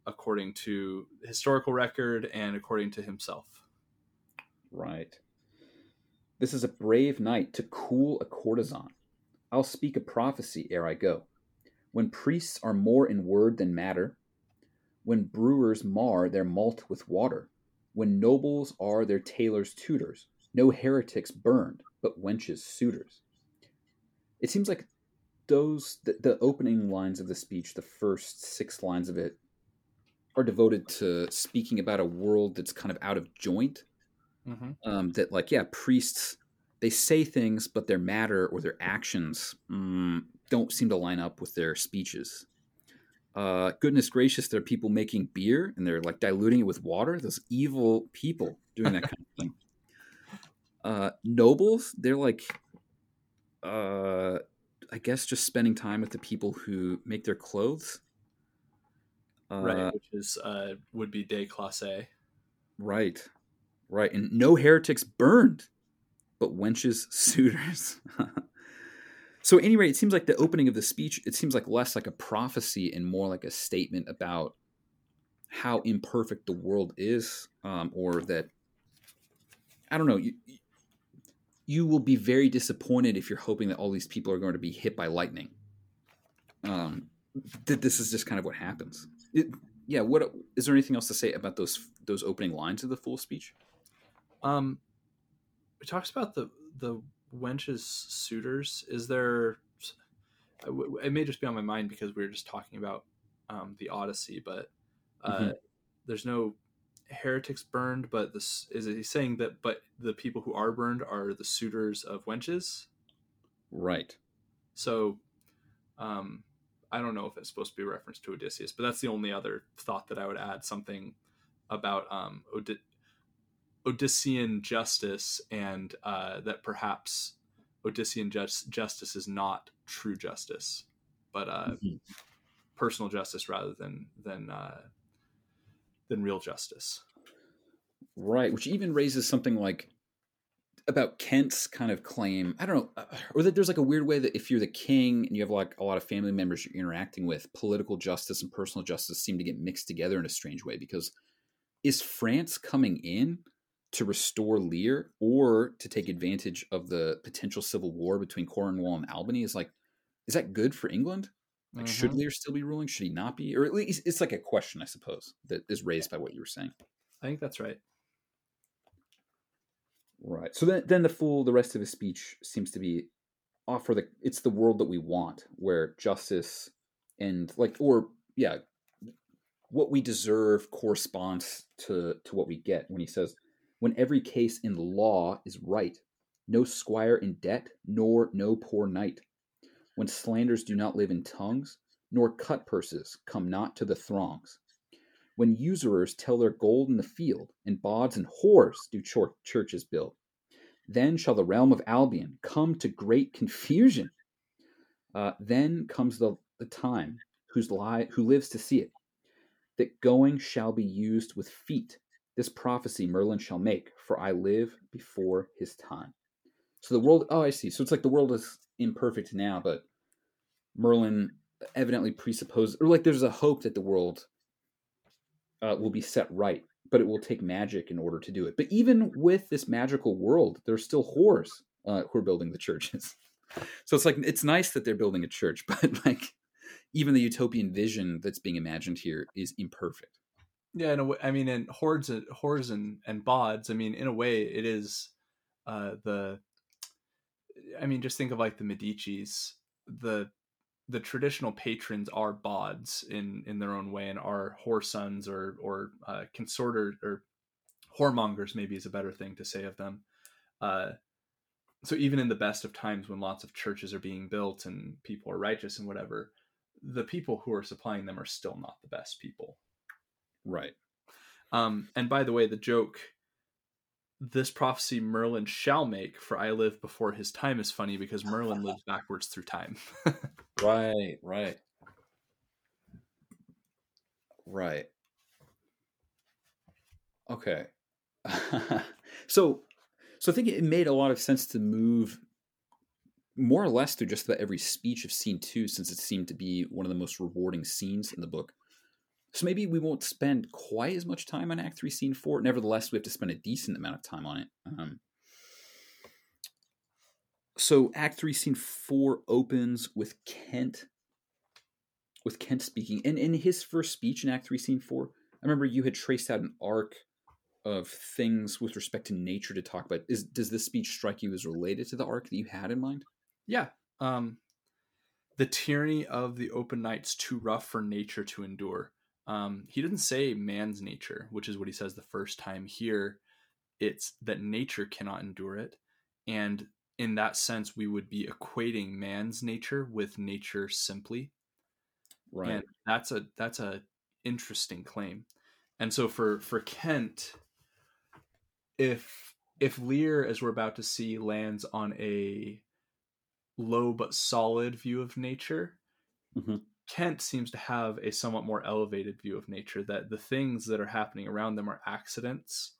according to historical record and according to himself. Right. This is a brave night to cool a courtesan. I'll speak a prophecy ere I go. When priests are more in word than matter, when brewers mar their malt with water, when nobles are their tailors' tutors, no heretics burned, but wenches' suitors. It seems like those the, the opening lines of the speech, the first six lines of it, are devoted to speaking about a world that's kind of out of joint. Mm-hmm. Um, that like yeah, priests they say things, but their matter or their actions mm, don't seem to line up with their speeches. Uh, goodness gracious, there are people making beer and they're like diluting it with water. Those evil people doing that kind of thing. Uh, nobles, they're like, uh, I guess, just spending time with the people who make their clothes. Uh, right, which is uh, would be déclassé. Right, right, and no heretics burned, but wenches suitors. so, at any rate, it seems like the opening of the speech. It seems like less like a prophecy and more like a statement about how imperfect the world is, um, or that I don't know. You, you will be very disappointed if you're hoping that all these people are going to be hit by lightning. Um, that this is just kind of what happens. It, yeah. What is there anything else to say about those those opening lines of the full speech? Um, it talks about the the wenches suitors. Is there? It may just be on my mind because we were just talking about um, the Odyssey, but uh, mm-hmm. there's no heretics burned. But this is he saying that? But the people who are burned are the suitors of wenches. Right. So, um, I don't know if it's supposed to be a reference to Odysseus, but that's the only other thought that I would add. Something about um, Od- Odyssean justice, and uh, that perhaps Odyssean just- justice is not true justice, but uh, mm-hmm. personal justice rather than than uh, than real justice. Right, which even raises something like about Kent's kind of claim. I don't know, uh, or that there's like a weird way that if you're the king and you have like a lot of family members you're interacting with, political justice and personal justice seem to get mixed together in a strange way. Because is France coming in to restore Lear or to take advantage of the potential civil war between Cornwall and Albany? Is like, is that good for England? Like, mm-hmm. should Lear still be ruling? Should he not be? Or at least it's like a question, I suppose, that is raised by what you were saying. I think that's right. Right. So then, then the full, the rest of his speech seems to be offer the it's the world that we want, where justice and like, or yeah, what we deserve corresponds to to what we get. When he says, when every case in law is right, no squire in debt, nor no poor knight. When slanders do not live in tongues, nor cut purses come not to the throngs when usurers tell their gold in the field, and bawds and whores do ch- churches build. Then shall the realm of Albion come to great confusion. Uh, then comes the, the time whose li- who lives to see it, that going shall be used with feet. This prophecy Merlin shall make, for I live before his time. So the world, oh, I see. So it's like the world is imperfect now, but Merlin evidently presupposes, or like there's a hope that the world uh, will be set right, but it will take magic in order to do it. But even with this magical world, there's still whores uh, who are building the churches. So it's like it's nice that they're building a church, but like even the utopian vision that's being imagined here is imperfect. Yeah, in a way, I mean, and hordes, hordes, and and bods. I mean, in a way, it is uh, the. I mean, just think of like the Medici's. The the traditional patrons are bods in in their own way and are whoresons or or uh, consorter or whoremongers maybe is a better thing to say of them. Uh, so even in the best of times when lots of churches are being built and people are righteous and whatever the people who are supplying them are still not the best people. Right. Um, and by the way the joke this prophecy Merlin shall make, for I live before his time is funny because Merlin lives backwards through time. right, right. Right. Okay. so so I think it made a lot of sense to move more or less through just about every speech of scene two, since it seemed to be one of the most rewarding scenes in the book. So maybe we won't spend quite as much time on Act Three, Scene Four. Nevertheless, we have to spend a decent amount of time on it. Um, so Act Three, Scene Four opens with Kent, with Kent speaking, and in his first speech in Act Three, Scene Four, I remember you had traced out an arc of things with respect to nature to talk about. Is does this speech strike you as related to the arc that you had in mind? Yeah. Um, the tyranny of the open night's too rough for nature to endure. Um, he didn't say man's nature, which is what he says the first time here. It's that nature cannot endure it. And in that sense, we would be equating man's nature with nature simply. Right. And that's a that's a interesting claim. And so for for Kent, if if Lear, as we're about to see, lands on a low but solid view of nature, mm-hmm. Kent seems to have a somewhat more elevated view of nature. That the things that are happening around them are accidents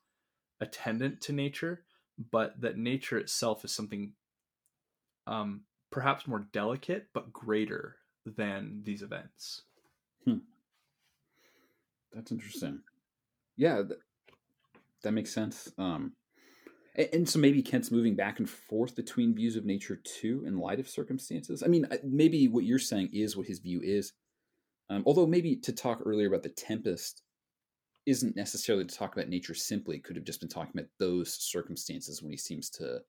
attendant to nature, but that nature itself is something um, perhaps more delicate but greater than these events. Hmm. That's interesting. Yeah, th- that makes sense. Um, and, so maybe Kent's moving back and forth between views of nature too, in light of circumstances. I mean, maybe what you're saying is what his view is. Um, although maybe to talk earlier about the Tempest isn't necessarily to talk about nature simply. Could have just been talking about those circumstances when he seems to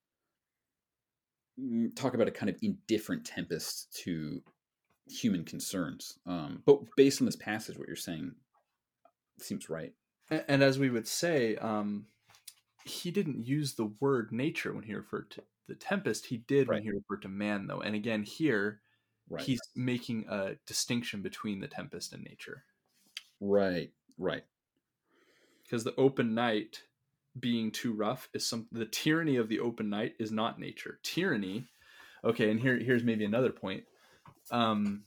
mm, talk about a kind of indifferent tempest to human concerns. Um, but based on this passage, what you're saying seems right. And, and as we would say, um, he didn't use the word nature when he referred to the tempest. He did right. when he referred to man, though. And again, here right. he's making a distinction between the tempest and nature. Right, right. Because the open night being too rough is some the tyranny of the open night is not nature. Tyranny. Okay, and here here's maybe another point. Um,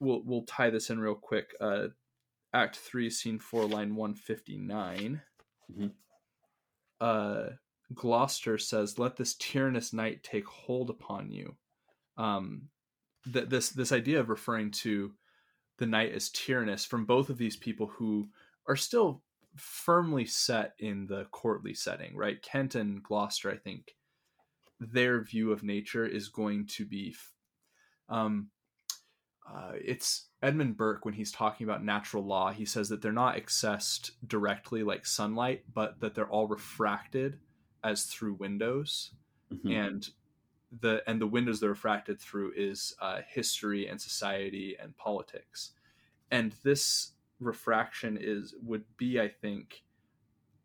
we'll we'll tie this in real quick. Uh, Act three, scene four, line one fifty nine. Mm-hmm. Uh, Gloucester says, "Let this tyrannous night take hold upon you." Um, that this this idea of referring to the night as tyrannous from both of these people who are still firmly set in the courtly setting, right? Kent and Gloucester, I think, their view of nature is going to be um, uh, it's Edmund Burke when he's talking about natural law. He says that they're not accessed directly like sunlight, but that they're all refracted as through windows, mm-hmm. and the and the windows they're refracted through is uh, history and society and politics, and this refraction is would be, I think,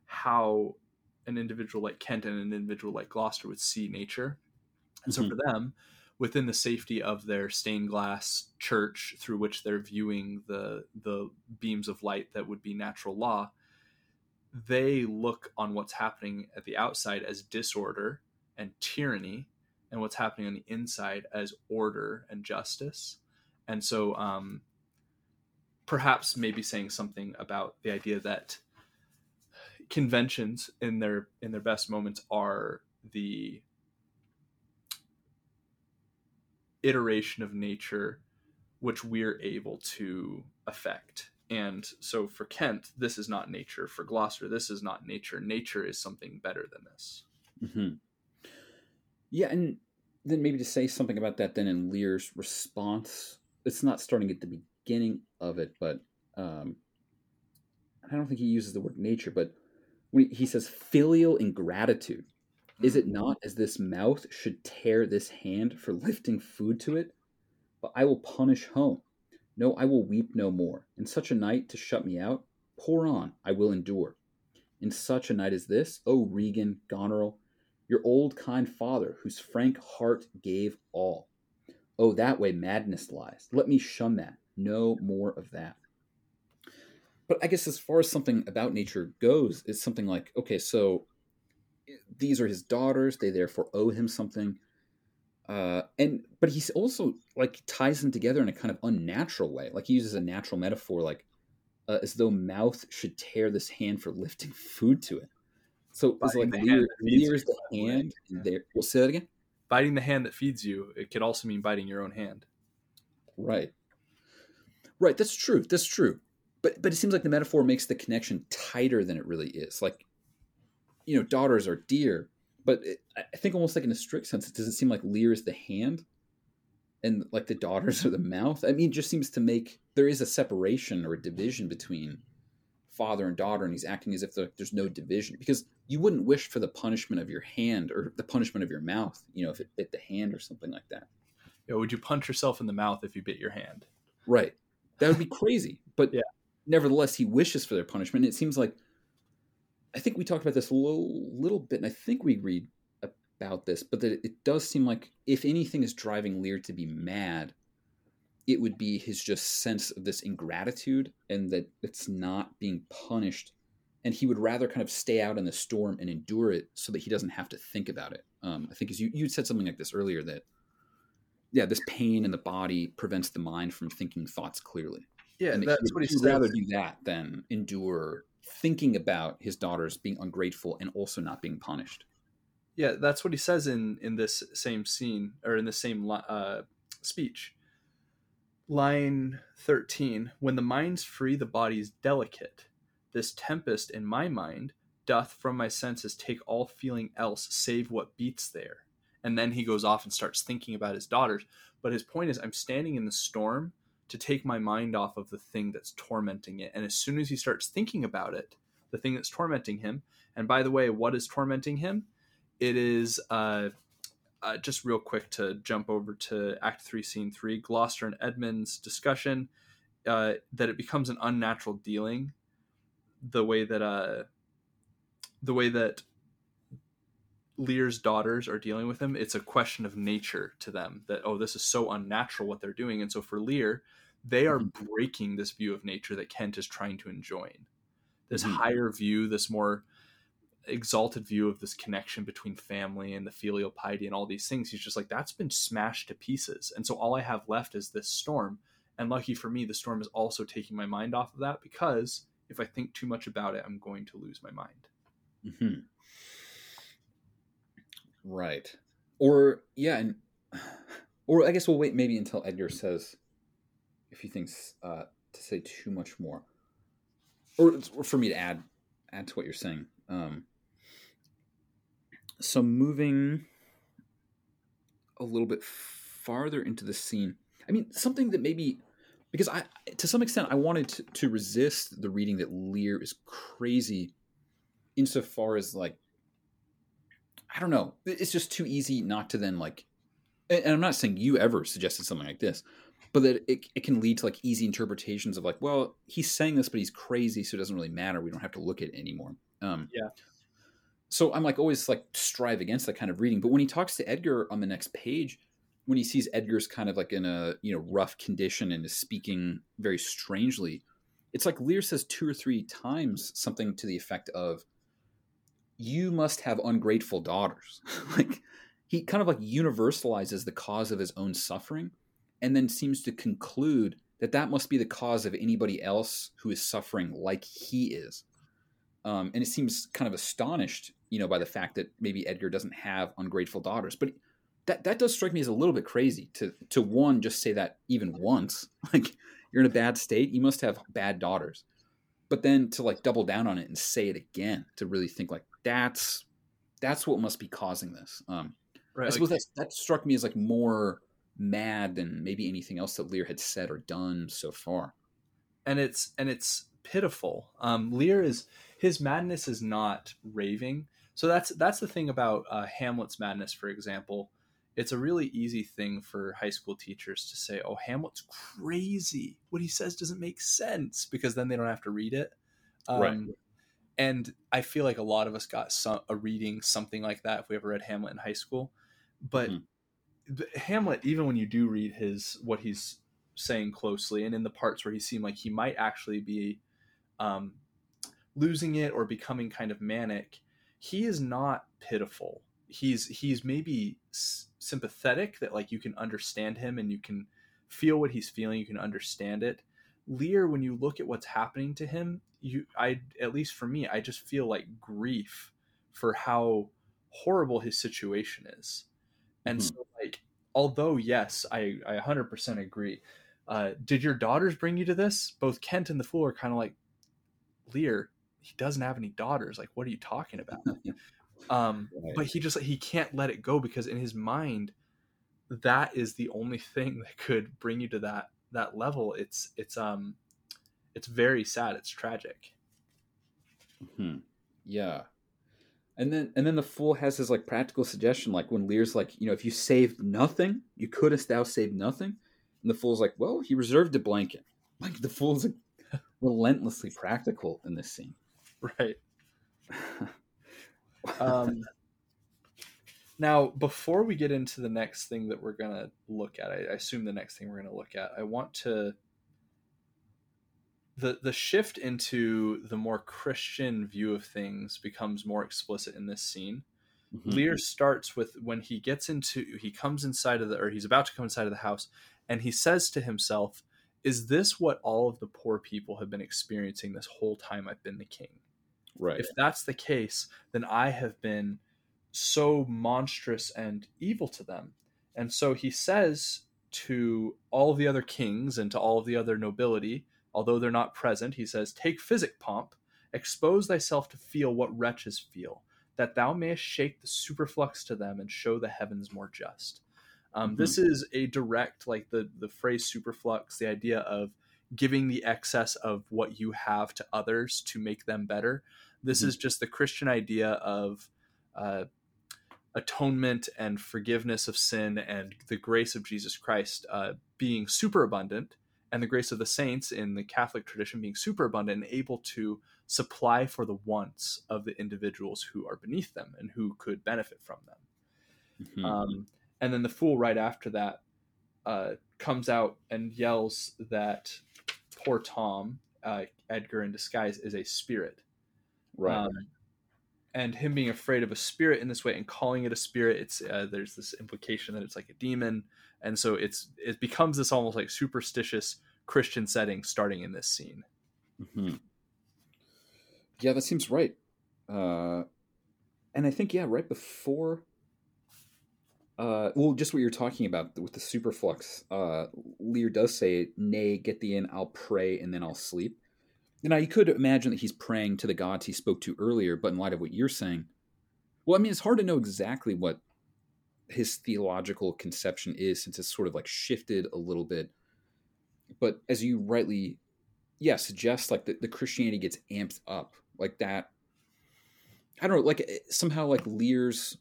how an individual like Kent and an individual like Gloucester would see nature, and mm-hmm. so for them within the safety of their stained glass church through which they're viewing the the beams of light that would be natural law they look on what's happening at the outside as disorder and tyranny and what's happening on the inside as order and justice. And so um, perhaps maybe saying something about the idea that conventions in their in their best moments are the iteration of nature which we're able to affect. And so for Kent, this is not nature. For Gloucester, this is not nature. Nature is something better than this. Mm-hmm. Yeah, and then maybe to say something about that then in Lear's response, it's not starting at the beginning of it, but um, I don't think he uses the word nature, but he says filial ingratitude, is it not as this mouth should tear this hand for lifting food to it? But I will punish home. No, I will weep no more. In such a night to shut me out, pour on, I will endure. In such a night as this, O Regan, Goneril, your old kind father, whose frank heart gave all. Oh, that way madness lies. Let me shun that. No more of that. But I guess as far as something about nature goes, it's something like okay, so these are his daughters; they therefore owe him something. Uh, and but he's also like ties them together in a kind of unnatural way. Like he uses a natural metaphor, like uh, as though mouth should tear this hand for lifting food to it. So it's like Lear, Lear's the hand, and there. We'll say that again. biting the hand that feeds you. It could also mean biting your own hand. Right. Right. That's true. That's true. But but it seems like the metaphor makes the connection tighter than it really is. Like, you know, daughters are dear, but it, I think almost like in a strict sense, it doesn't seem like Lear is the hand, and like the daughters are the mouth. I mean, it just seems to make there is a separation or a division between father and daughter, and he's acting as if the, there's no division because you wouldn't wish for the punishment of your hand or the punishment of your mouth. You know, if it bit the hand or something like that. Yeah, would you punch yourself in the mouth if you bit your hand? Right. That would be crazy. But Yeah. nevertheless, he wishes for their punishment. It seems like I think we talked about this a little, little bit, and I think we read about this, but that it does seem like if anything is driving Lear to be mad, it would be his just sense of this ingratitude and that it's not being punished. And he would rather kind of stay out in the storm and endure it so that he doesn't have to think about it. Um, I think as you, you said something like this earlier that, yeah, this pain in the body prevents the mind from thinking thoughts clearly. Yeah, And that's would- what he would rather do that than endure thinking about his daughters being ungrateful and also not being punished. Yeah, that's what he says in in this same scene or in the same uh, speech. Line thirteen: When the mind's free, the body's delicate. This tempest in my mind doth from my senses take all feeling else save what beats there. And then he goes off and starts thinking about his daughters. But his point is, I'm standing in the storm to take my mind off of the thing that's tormenting it. And as soon as he starts thinking about it, the thing that's tormenting him, and by the way, what is tormenting him? It is uh, uh, just real quick to jump over to Act Three, Scene Three, Gloucester and Edmund's discussion uh, that it becomes an unnatural dealing, the way that uh, the way that Lear's daughters are dealing with him. It's a question of nature to them that oh, this is so unnatural what they're doing, and so for Lear, they are Mhm. breaking this view of nature that Kent is trying to enjoin. This Mhm. higher view, this more exalted view of this connection between family and the filial piety and all these things. He's just like, that's been smashed to pieces. And so all I have left is this storm. And lucky for me, the storm is also taking my mind off of that because if I think too much about it, I'm going to lose my mind. hmm Right. Or yeah, and or I guess we'll wait maybe until Edgar says if he thinks uh, to say too much more, or, or for me to add add to what you're saying. Um, so moving a little bit farther into the scene, I mean something that maybe because I to some extent I wanted to, to resist the reading that Lear is crazy insofar as like I don't know. It's just too easy not to then like. And I'm not saying you ever suggested something like this, but that it, it can lead to like easy interpretations of like, well, he's saying this, but he's crazy, so it doesn't really matter. We don't have to look at it anymore. Um, Yeah. So I'm like always like strive against that kind of reading. But when he talks to Edgar on the next page, when he sees Edgar's kind of like in a you know rough condition and is speaking very strangely, it's like Lear says two or three times something to the effect of, "You must have ungrateful daughters." like he kind of like universalizes the cause of his own suffering, and then seems to conclude that that must be the cause of anybody else who is suffering like he is. Um, and it seems kind of astonished, you know, by the fact that maybe Edgar doesn't have ungrateful daughters. But that that does strike me as a little bit crazy to to one just say that even once, like you're in a bad state, you must have bad daughters. But then to like double down on it and say it again to really think like that's that's what must be causing this. Um, Right. I suppose that's, that struck me as like more mad than maybe anything else that Lear had said or done so far. and it's and it's pitiful. Um, Lear is his madness is not raving. So that's that's the thing about uh, Hamlet's madness, for example. It's a really easy thing for high school teachers to say, "Oh, Hamlet's crazy. What he says doesn't make sense," because then they don't have to read it. Um, Right. And I feel like a lot of us got some, a reading something like that if we ever read Hamlet in high school. But Mhm. Hamlet, even when you do read his what he's saying closely, and in the parts where he seemed like he might actually be um, losing it or becoming kind of manic, he is not pitiful. He's he's maybe s- sympathetic that like you can understand him and you can feel what he's feeling. You can understand it. Lear, when you look at what's happening to him, you I at least for me, I just feel like grief for how horrible his situation is And Mhm. so, like, although yes, I I 100% agree. Uh, did your daughters bring you to this? Both Kent and the fool are kind of like, Lear, he doesn't have any daughters. Like, what are you talking about? um, Right. but he just he can't let it go because in his mind, that is the only thing that could bring you to that that level. It's it's um, it's very sad. It's tragic. Hmm. Yeah. And then and then the fool has his like practical suggestion, like when Lear's like, you know, if you saved nothing, you couldst thou save nothing. And the fool's like, well, he reserved a blanket. Like the fool's like relentlessly practical in this scene. Right. Um, now, before we get into the next thing that we're going to look at, I, I assume the next thing we're going to look at, I want to the the shift into the more Christian view of things becomes more explicit in this scene. Mhm. Lear starts with when he gets into he comes inside of the or he's about to come inside of the house and he says to himself, "Is this what all of the poor people have been experiencing this whole time I've been the king?" Right. if that's the case, then I have been so monstrous and evil to them. And so he says to all the other kings and to all of the other nobility, although they're not present, he says, Take physic pomp, expose thyself to feel what wretches feel, that thou mayest shake the superflux to them and show the heavens more just. Um, Mhm. This is a direct, like the, the phrase superflux, the idea of giving the excess of what you have to others to make them better. This Mhm. is just the Christian idea of uh, atonement and forgiveness of sin and the grace of Jesus Christ uh, being superabundant, and the grace of the saints in the Catholic tradition being superabundant and able to supply for the wants of the individuals who are beneath them and who could benefit from them. Mhm. Um, and then the fool right after that uh, comes out and yells that poor Tom, uh, Edgar in disguise, is a spirit. right. Um, and him being afraid of a spirit in this way and calling it a spirit, it's uh, there's this implication that it's like a demon, and so it's it becomes this almost like superstitious Christian setting starting in this scene. Mhm. Yeah, that seems right. Uh, and I think yeah, right before. Uh, well, just what you're talking about with the superflux. Uh, Lear does say, "Nay, get thee in. I'll pray and then I'll sleep." Now you could imagine that he's praying to the gods he spoke to earlier, but in light of what you're saying, well, I mean, it's hard to know exactly what his theological conception is since it's sort of like shifted a little bit. But as you rightly yeah suggests like the, the christianity gets amped up like that i don't know like somehow like lear's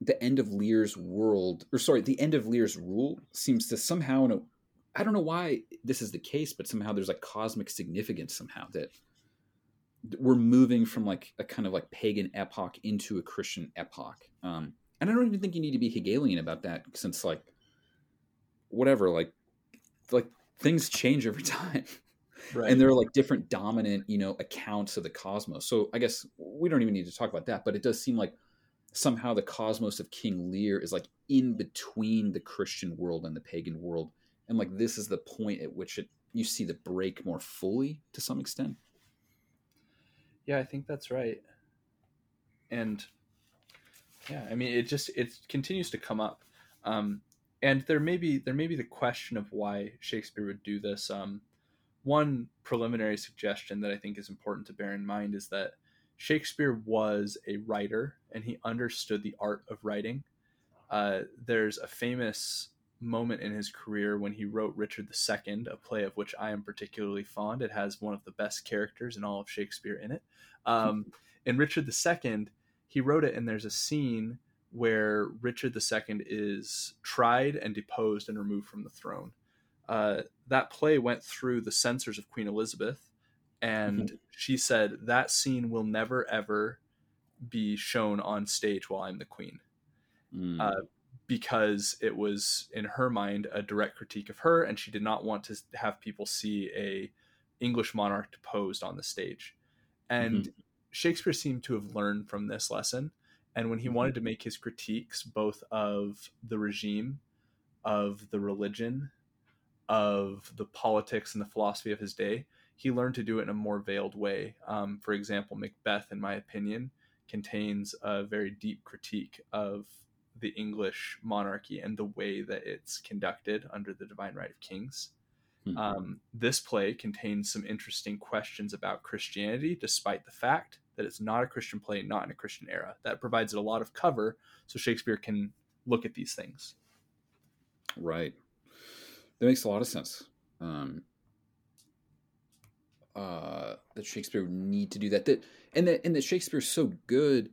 the end of lear's world or sorry the end of lear's rule seems to somehow in a, i don't know why this is the case but somehow there's like cosmic significance somehow that we're moving from like a kind of like pagan epoch into a christian epoch um and i don't even think you need to be hegelian about that since like whatever like like things change over time Right. and there are like different dominant you know accounts of the cosmos so i guess we don't even need to talk about that but it does seem like somehow the cosmos of king lear is like in between the christian world and the pagan world and like this is the point at which it you see the break more fully to some extent Yeah, I think that's right. And yeah, I mean, it just it continues to come up, um, and there may be there may be the question of why Shakespeare would do this. Um, one preliminary suggestion that I think is important to bear in mind is that Shakespeare was a writer and he understood the art of writing. Uh, there's a famous moment in his career when he wrote Richard II, a play of which I am particularly fond. It has one of the best characters in all of Shakespeare in it. Um, in Richard II, he wrote it, and there's a scene where Richard II is tried and deposed and removed from the throne. Uh, that play went through the censors of Queen Elizabeth, and she said that scene will never ever be shown on stage while I'm the queen Mm. uh, because it was in her mind a direct critique of her and she did not want to have people see a english monarch deposed on the stage and shakespeare seemed to have learned from this lesson and when he Mhm. wanted to make his critiques both of the regime of the religion of the politics and the philosophy of his day he learned to do it in a more veiled way um, for example macbeth in my opinion contains a very deep critique of the English monarchy and the way that it's conducted under the divine right of kings. Hmm. Um, this play contains some interesting questions about Christianity, despite the fact that it's not a Christian play, not in a Christian era. That provides it a lot of cover so Shakespeare can look at these things. Right. That makes a lot of sense. Um, uh, that Shakespeare would need to do that. That and that and that Shakespeare's so good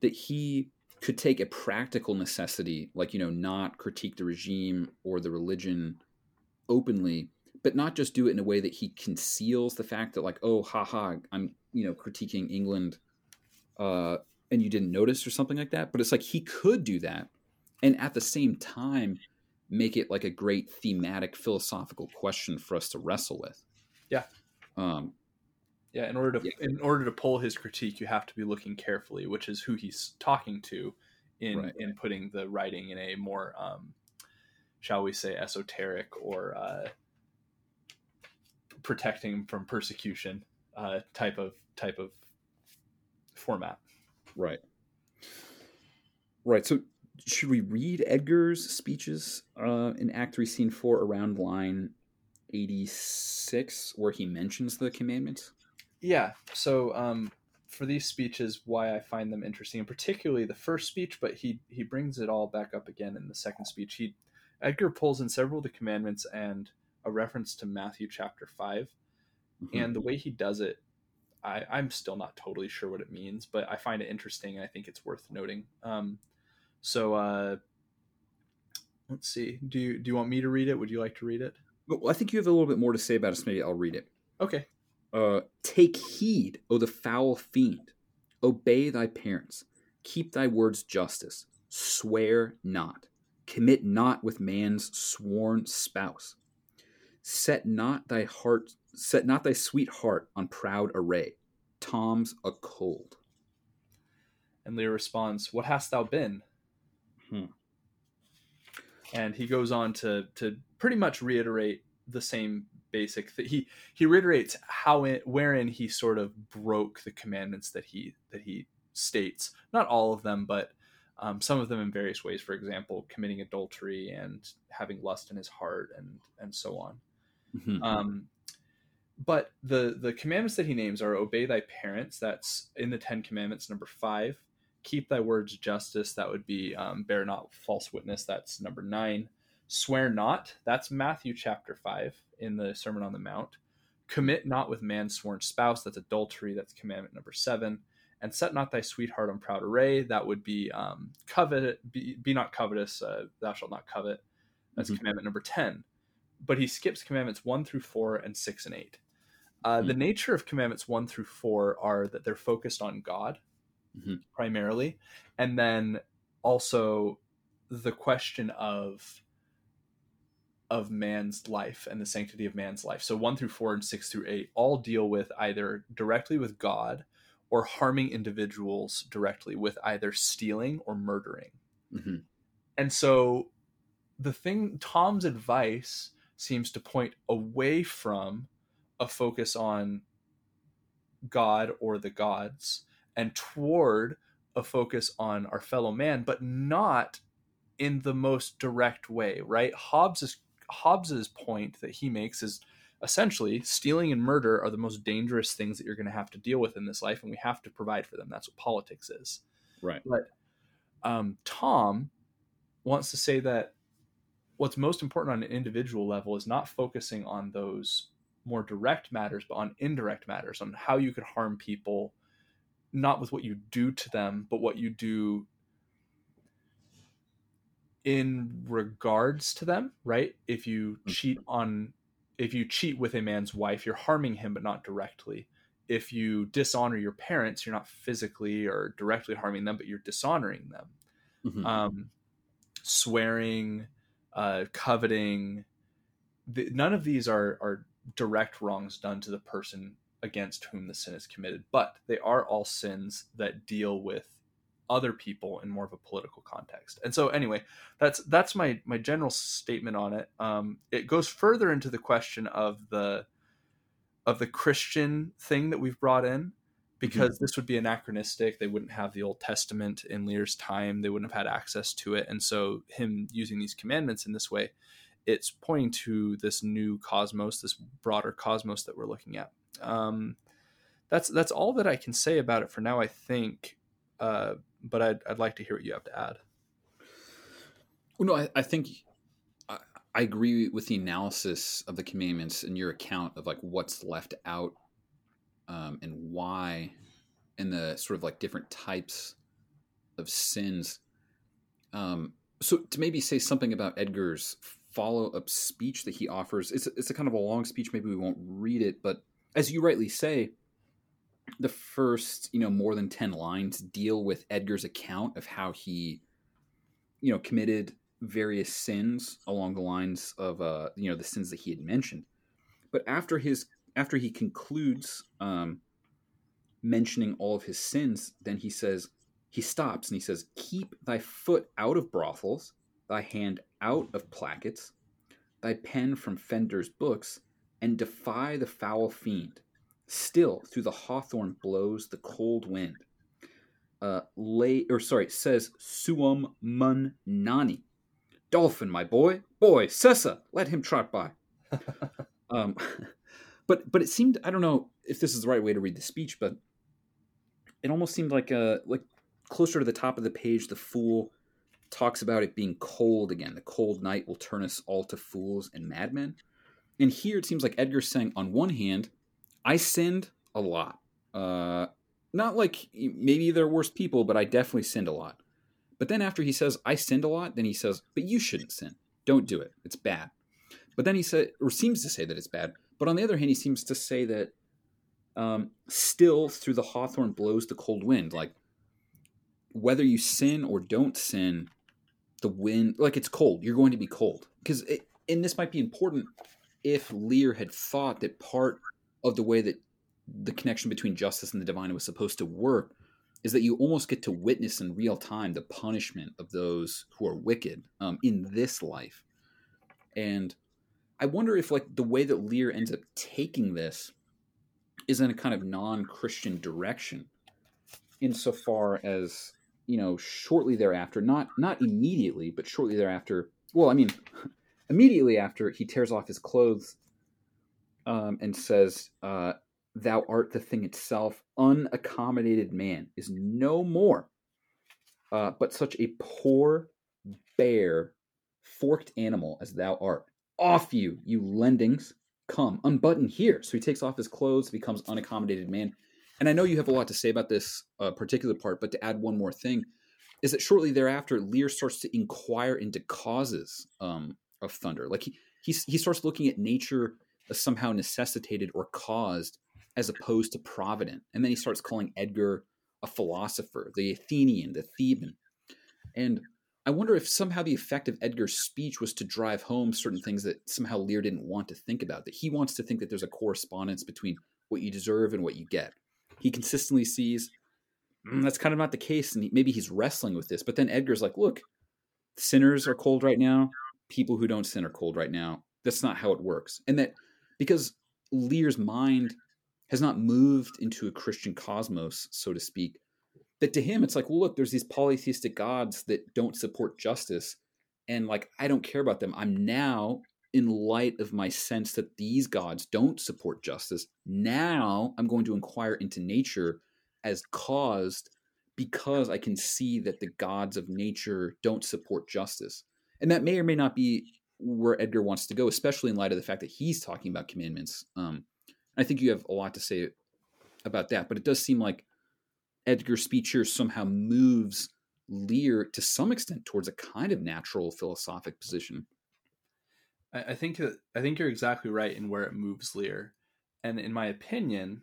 that he could take a practical necessity, like you know, not critique the regime or the religion openly, but not just do it in a way that he conceals the fact that like, oh, haha, I'm you know critiquing England, uh, and you didn't notice or something like that. But it's like he could do that, and at the same time make it like a great thematic philosophical question for us to wrestle with. Yeah. Um, Yeah, in order to Yeah. in order to pull his critique, you have to be looking carefully, which is who he's talking to in Right. in putting the writing in a more um, shall we say esoteric or uh, protecting him from persecution uh, type of type of format. right. Right. So should we read Edgar's speeches uh, in Act Three, Scene Four, around line eighty-six, where he mentions the commandments? Yeah. So um, for these speeches, why I find them interesting, and particularly the first speech, but he he brings it all back up again in the second speech. He Edgar pulls in several of the commandments and a reference to Matthew chapter 5 Mhm. and the way he does it. I, I'm still not totally sure what it means, but I find it interesting and I think it's worth noting. Um, so uh, let's see. Do you do you want me to read it? Would you like to read it? Well, I think you have a little bit more to say about it. So maybe I'll read it. Okay. Uh, Take heed, O the foul fiend. Obey thy parents. Keep thy words justice. Swear not. Commit not with man's sworn spouse. Set not thy heart, set not thy sweet heart on proud array. Tom's a cold. And Lear responds, "What hast thou been?" Hmm. And he goes on to to pretty much reiterate the same basic that he he reiterates how it wherein he sort of broke the commandments that he that he states. Not all of them, but um, some of them in various ways. For example, committing adultery and having lust in his heart, and and so on. Mhm. Um, but the the commandments that he names are obey thy parents. That's in the Ten Commandments, number five. Keep thy words justice. That would be um, bear not false witness. That's number nine. Swear not. That's Matthew chapter five in the Sermon on the Mount. Commit not with man's sworn spouse. That's adultery. That's commandment number seven. And set not thy sweetheart on proud array. That would be um, covet. Be, be not covetous. Uh, thou shalt not covet. That's Mhm. commandment number ten but he skips commandments one through four and six and eight. Uh, The nature of commandments one through four are that they're focused on God Mhm. primarily, and then also the question of of man's life and the sanctity of man's life. So one through four and six through eight all deal with either directly with God or harming individuals directly with either stealing or murdering. Mhm. And so the thing Tom's advice seems to point away from a focus on God or the gods and toward a focus on our fellow man, but not in the most direct way, right? Hobbes's Hobbes's point that he makes is essentially stealing and murder are the most dangerous things that you're going to have to deal with in this life, and we have to provide for them. That's what politics is. Right. But um, Tom wants to say that what's most important on an individual level is not focusing on those more direct matters, but on indirect matters, on how you could harm people, not with what you do to them, but what you do in regards to them, right? If you cheat on if you cheat with a man's wife, you're harming him but not directly. If you dishonor your parents, you're not physically or directly harming them, but you're dishonoring them. Mhm. Um, swearing, uh, coveting, the, none of these are are direct wrongs done to the person against whom the sin is committed, but they are all sins that deal with other people in more of a political context. And so anyway, that's that's my my general statement on it. Um, it goes further into the question of the of the Christian thing that we've brought in because mm-hmm. this would be anachronistic. They wouldn't have the Old Testament in Lear's time. They wouldn't have had access to it. And so, him using these commandments in this way, it's pointing to this new cosmos, this broader cosmos that we're looking at. Um, that's that's all that I can say about it for now. I think, uh, but I'd, I'd like to hear what you have to add. Well, no, I, I think I, I agree with the analysis of the commandments and your account of like what's left out um, and why, and the sort of like different types of sins. Um, so to maybe say something about Edgar's follow up speech that he offers, it's it's a kind of a long speech. Maybe we won't read it, but as you rightly say, the first you know more than 10 lines deal with edgar's account of how he you know committed various sins along the lines of uh you know the sins that he had mentioned but after his after he concludes um mentioning all of his sins then he says he stops and he says keep thy foot out of brothels thy hand out of plackets thy pen from fender's books and defy the foul fiend Still, through the hawthorn blows the cold wind. Uh, lay or sorry, says suum mun nani. Dolphin, my boy, boy, Sessa, let him trot by. um, but but it seemed I don't know if this is the right way to read the speech, but it almost seemed like a uh, like closer to the top of the page. The fool talks about it being cold again. The cold night will turn us all to fools and madmen. And here it seems like Edgar's saying, on one hand, I sinned a lot. Uh, not like maybe they're worse people, but I definitely sinned a lot. But then after he says I sinned a lot, then he says, "But you shouldn't sin. Don't do it. It's bad." But then he said, or seems to say that it's bad. But on the other hand, he seems to say that um, still through the hawthorn blows the cold wind. Like whether you sin or don't sin, the wind like it's cold. You're going to be cold because and this might be important if Lear had thought that part of the way that the connection between justice and the divine was supposed to work is that you almost get to witness in real time the punishment of those who are wicked um, in this life and i wonder if like the way that lear ends up taking this is in a kind of non-christian direction insofar as you know shortly thereafter not not immediately but shortly thereafter well i mean immediately after he tears off his clothes um, and says, uh, Thou art the thing itself, unaccommodated man is no more, uh, but such a poor, bare, forked animal as thou art. Off you, you lendings, come, unbutton here. So he takes off his clothes, becomes unaccommodated man. And I know you have a lot to say about this uh, particular part, but to add one more thing, is that shortly thereafter, Lear starts to inquire into causes um, of thunder. Like he, he, he starts looking at nature as somehow necessitated or caused as opposed to provident. And then he starts calling Edgar a philosopher, the Athenian, the Theban. And I wonder if somehow the effect of Edgar's speech was to drive home certain things that somehow Lear didn't want to think about, that he wants to think that there's a correspondence between what you deserve and what you get. He consistently sees mm, that's kind of not the case, and he, maybe he's wrestling with this. But then Edgar's like, look, sinners are cold right now. People who don't sin are cold right now. That's not how it works. And that because Lear's mind has not moved into a Christian cosmos, so to speak. That to him, it's like, well, look, there's these polytheistic gods that don't support justice. And like, I don't care about them. I'm now, in light of my sense that these gods don't support justice, now I'm going to inquire into nature as caused because I can see that the gods of nature don't support justice. And that may or may not be where Edgar wants to go, especially in light of the fact that he's talking about commandments. Um, I think you have a lot to say about that, but it does seem like Edgar's speech here somehow moves Lear to some extent towards a kind of natural philosophic position. I think that I think you're exactly right in where it moves Lear, and in my opinion,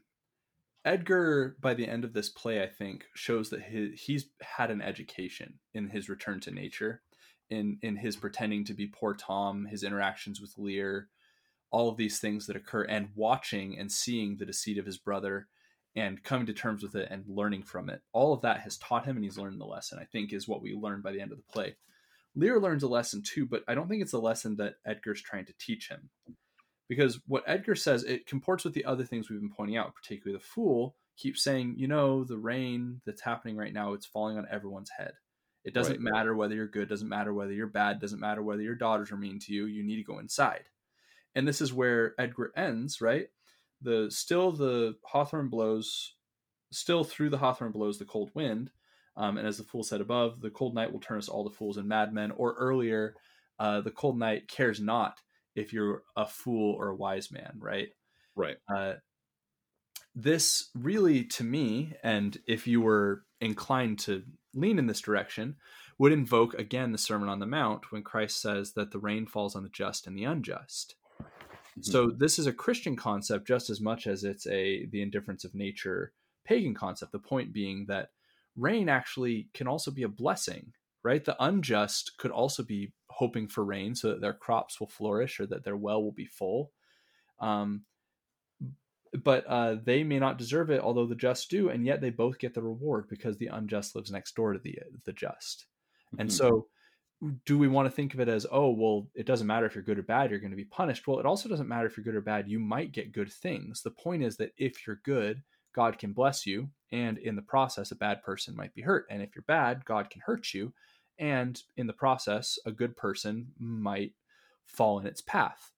Edgar by the end of this play, I think, shows that his, he's had an education in his return to nature in in his pretending to be poor Tom, his interactions with Lear, all of these things that occur, and watching and seeing the deceit of his brother and coming to terms with it and learning from it. All of that has taught him and he's learned the lesson, I think, is what we learn by the end of the play. Lear learns a lesson too, but I don't think it's a lesson that Edgar's trying to teach him. Because what Edgar says, it comports with the other things we've been pointing out, particularly the fool keeps saying, you know, the rain that's happening right now, it's falling on everyone's head. It doesn't Right. matter whether you're good, doesn't matter whether you're bad, doesn't matter whether your daughters are mean to you. You need to go inside. And this is where Edgar ends, right? The still the hawthorn blows, still through the hawthorn blows the cold wind. Um, and as the fool said above, the cold night will turn us all to fools and madmen. Or earlier, uh, the cold night cares not if you're a fool or a wise man, right? Right. Uh, this really, to me, and if you were inclined to lean in this direction, would invoke again the Sermon on the Mount when Christ says that the rain falls on the just and the unjust. Mhm. So this is a Christian concept just as much as it's a the indifference of nature pagan concept. The point being that rain actually can also be a blessing, right? The unjust could also be hoping for rain so that their crops will flourish or that their well will be full. Um, but uh, they may not deserve it, although the just do, and yet they both get the reward because the unjust lives next door to the the just. And Mhm. so, do we want to think of it as, oh, well, it doesn't matter if you're good or bad, you're going to be punished? Well, it also doesn't matter if you're good or bad, you might get good things. The point is that if you're good, God can bless you, and in the process, a bad person might be hurt. And if you're bad, God can hurt you, and in the process, a good person might fall in its path.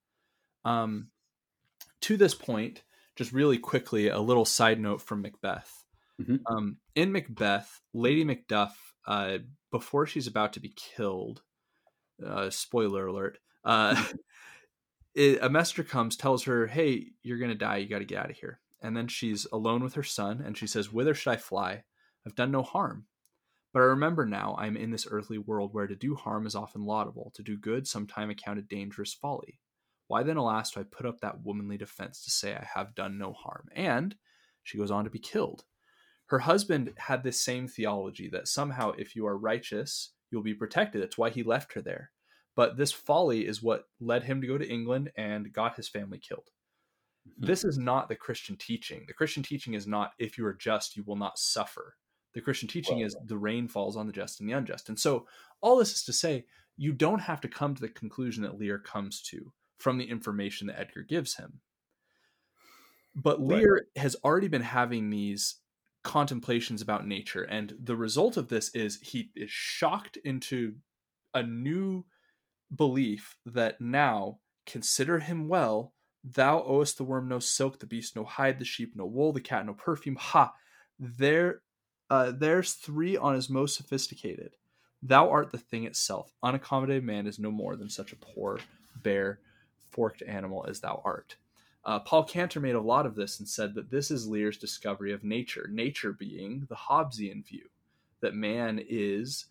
Um, to this point, just really quickly, a little side note from Macbeth. Mhm. Um, in Macbeth, Lady Macduff, uh, before she's about to be killed, uh, spoiler alert, uh, it, a messenger comes, tells her, "Hey, you're gonna die. You got to get out of here." And then she's alone with her son, and she says, "Whither should I fly? I've done no harm." But I remember now I am in this earthly world where to do harm is often laudable, to do good sometime accounted dangerous folly. Why then, alas, do I put up that womanly defense to say I have done no harm? And she goes on to be killed. Her husband had this same theology that somehow, if you are righteous, you'll be protected. That's why he left her there. But this folly is what led him to go to England and got his family killed. Mhm. This is not the Christian teaching. The Christian teaching is not if you are just, you will not suffer. The Christian teaching Well- is the rain falls on the just and the unjust. And so, all this is to say, you don't have to come to the conclusion that Lear comes to from the information that Edgar gives him. But Right. Lear has already been having these contemplations about nature, and the result of this is he is shocked into a new belief that now consider him well. Thou owest the worm no silk, the beast no hide, the sheep no wool, the cat no perfume. Ha! There, uh, there's three on his most sophisticated. Thou art the thing itself. Unaccommodated man is no more than such a poor, bare, forked animal as thou art. Uh, Paul Cantor made a lot of this and said that this is Lear's discovery of nature, nature being the Hobbesian view, that man is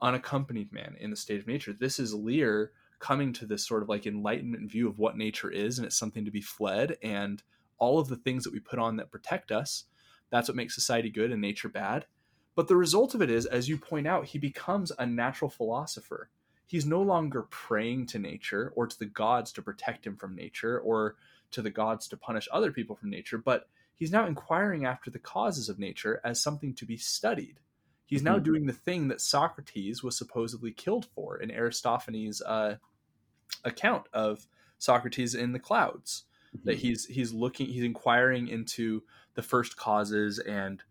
unaccompanied man in the state of nature. This is Lear coming to this sort of like enlightenment view of what nature is, and it's something to be fled, and all of the things that we put on that protect us. That's what makes society good and nature bad. But the result of it is, as you point out, he becomes a natural philosopher. He's no longer praying to nature or to the gods to protect him from nature or to the gods to punish other people from nature, but he's now inquiring after the causes of nature as something to be studied. He's now Mhm. doing the thing that Socrates was supposedly killed for in Aristophanes' uh, account of Socrates in the clouds. That he's he's looking, he's inquiring into the first causes and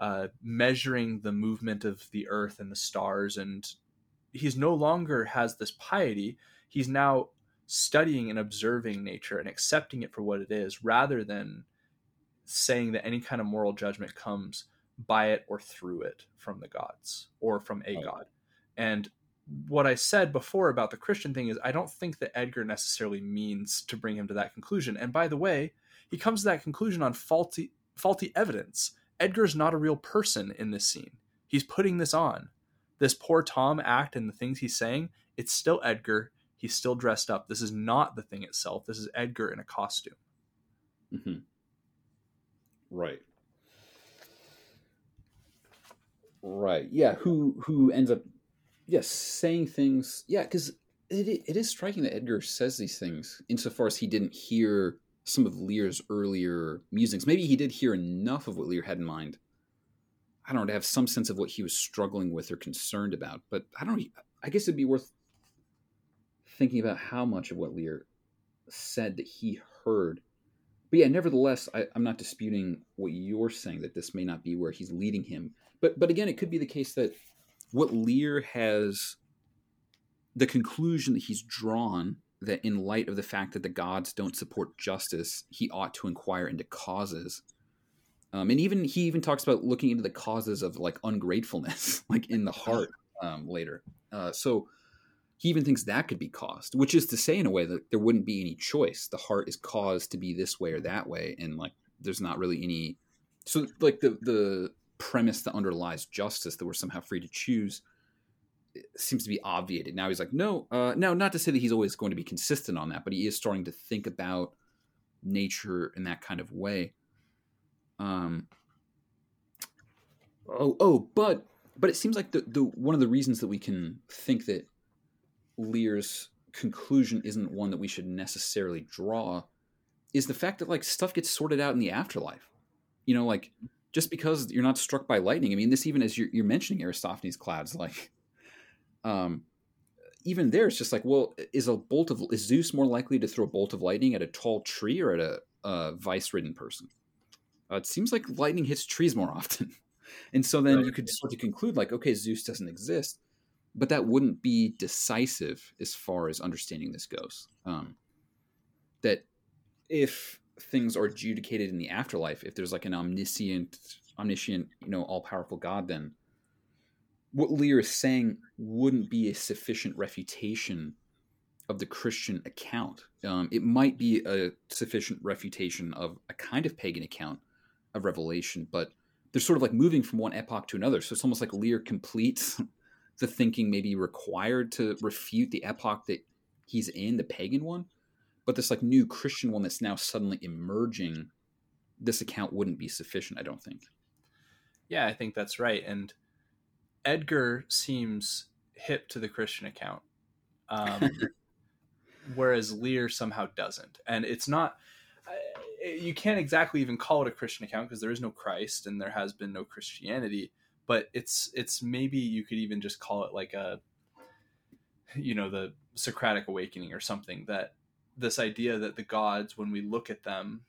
uh, measuring the movement of the earth and the stars, and he's no longer has this piety. He's now studying and observing nature and accepting it for what it is, rather than saying that any kind of moral judgment comes by it or through it from the gods or from a Right. god. And what I said before about the Christian thing is I don't think that Edgar necessarily means to bring him to that conclusion. And by the way, he comes to that conclusion on faulty faulty evidence. Edgar's not a real person in this scene. He's putting this on. This poor Tom act and the things he's saying, it's still Edgar. He's still dressed up. This is not the thing itself. This is Edgar in a costume. hmm Right. Right. Yeah. Who who ends up, yes, saying things. Yeah, because it it is striking that Edgar says these things insofar as he didn't hear some of Lear's earlier musings. Maybe he did hear enough of what Lear had in mind. I don't know to have some sense of what he was struggling with or concerned about. But I don't. I guess it'd be worth thinking about how much of what Lear said that he heard but yeah, nevertheless, I, I'm not disputing what you're saying that this may not be where he's leading him. But but again, it could be the case that what Lear has the conclusion that he's drawn that in light of the fact that the gods don't support justice, he ought to inquire into causes. Um, and even he even talks about looking into the causes of like ungratefulness, like in the heart um, later. Uh, so he even thinks that could be caused, which is to say, in a way, that there wouldn't be any choice. The heart is caused to be this way or that way, and like there's not really any. So like the the premise that underlies justice that we're somehow free to choose seems to be obviated. Now he's like, no, uh, now not to say that he's always going to be consistent on that, but he is starting to think about nature in that kind of way. Um. Oh, oh, but but it seems like the the one of the reasons that we can think that Lear's conclusion isn't one that we should necessarily draw is the fact that like stuff gets sorted out in the afterlife. You know, like just because you're not struck by lightning. I mean, this even as you're, you're mentioning Aristophanes clouds, like um, even there, it's just like, well, is a bolt of is Zeus more likely to throw a bolt of lightning at a tall tree or at a, a vice-ridden person? Uh, it seems like lightning hits trees more often, and so then you could sort of conclude like, okay, Zeus doesn't exist, but that wouldn't be decisive as far as understanding this goes. Um, that if things are adjudicated in the afterlife, if there's like an omniscient, omniscient, you know, all-powerful God, then what Lear is saying wouldn't be a sufficient refutation of the Christian account. Um, it might be a sufficient refutation of a kind of pagan account of Revelation, but they're sort of like moving from one epoch to another. So it's almost like Lear completes the thinking maybe required to refute the epoch that he's in, the pagan one, but this like new Christian one that's now suddenly emerging. This account wouldn't be sufficient, I don't think. Yeah, I think that's right, and Edgar seems hip to the Christian account, um, whereas Lear somehow doesn't. And it's not, you can't exactly even call it a Christian account because there is no Christ and there has been no Christianity. But it's it's maybe you could even just call it like a, you know, the Socratic awakening or something. That this idea that the gods, when we look at them,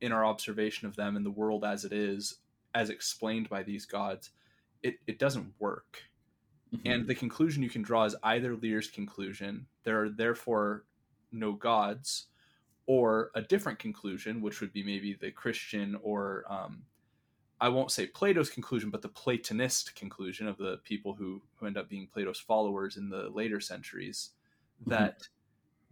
in our observation of them in the world as it is, as explained by these gods, it, it doesn't work. Mm-hmm. And the conclusion you can draw is either Lear's conclusion, there are therefore no gods, or a different conclusion, which would be maybe the Christian or um, I won't say Plato's conclusion, but the Platonist conclusion of the people who, who end up being Plato's followers in the later centuries, mm-hmm. that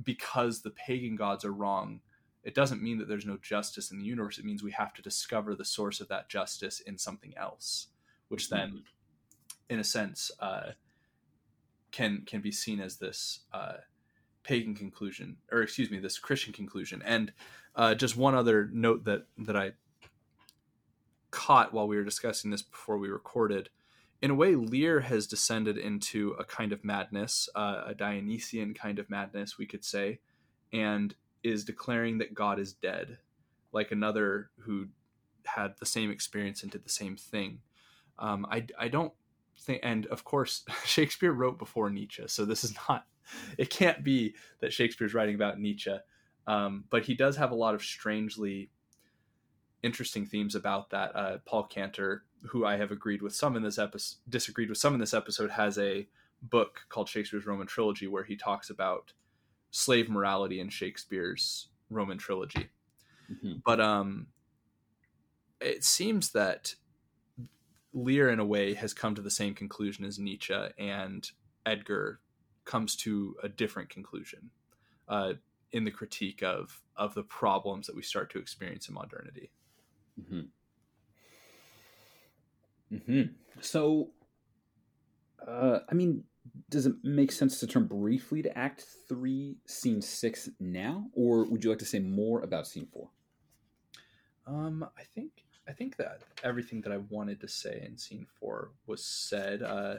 because the pagan gods are wrong, it doesn't mean that there's no justice in the universe. It means we have to discover the source of that justice in something else which mm-hmm. then, in a sense, uh, can can be seen as this uh, pagan conclusion, or excuse me, this Christian conclusion. And uh, just one other note that that I caught while we were discussing this before we recorded. In a way, Lear has descended into a kind of madness, uh, a Dionysian kind of madness, we could say, and is declaring that God is dead, like another who had the same experience and did the same thing. Um, I, I don't think, and of course, Shakespeare wrote before Nietzsche, so this is not, it can't be that Shakespeare's writing about Nietzsche. Um, but he does have a lot of strangely interesting themes about that. Uh, Paul Cantor, who I have agreed with some in this episode, disagreed with some in this episode, has a book called Shakespeare's Roman Trilogy where he talks about slave morality in Shakespeare's Roman trilogy. Mm-hmm. But um, it seems that Lear, in a way, has come to the same conclusion as Nietzsche, and Edgar comes to a different conclusion uh, in the critique of of the problems that we start to experience in modernity. Mm-hmm. Mm-hmm. So, uh, I mean, does it make sense to turn briefly to Act Three, Scene Six now, or would you like to say more about Scene Four? Um, I think I think that everything that I wanted to say in scene four was said. Uh,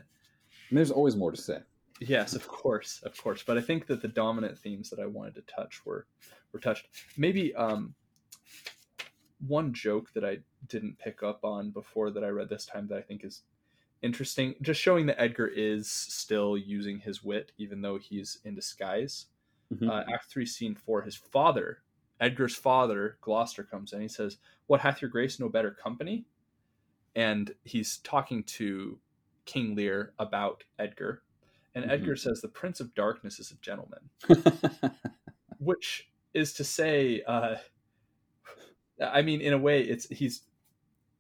there's always more to say. Yes, of course, of course. But I think that the dominant themes that I wanted to touch were were touched. Maybe um, one joke that I didn't pick up on before that I read this time that I think is interesting, just showing that Edgar is still using his wit even though he's in disguise. Mm-hmm. Uh, Act three, scene four, his father Edgar's father, Gloucester, comes in. He says, "What hath your grace no better company?" And he's talking to King Lear about Edgar, and Mhm. Edgar says, "The Prince of Darkness is a gentleman," which is to say, uh, I mean, in a way, it's he's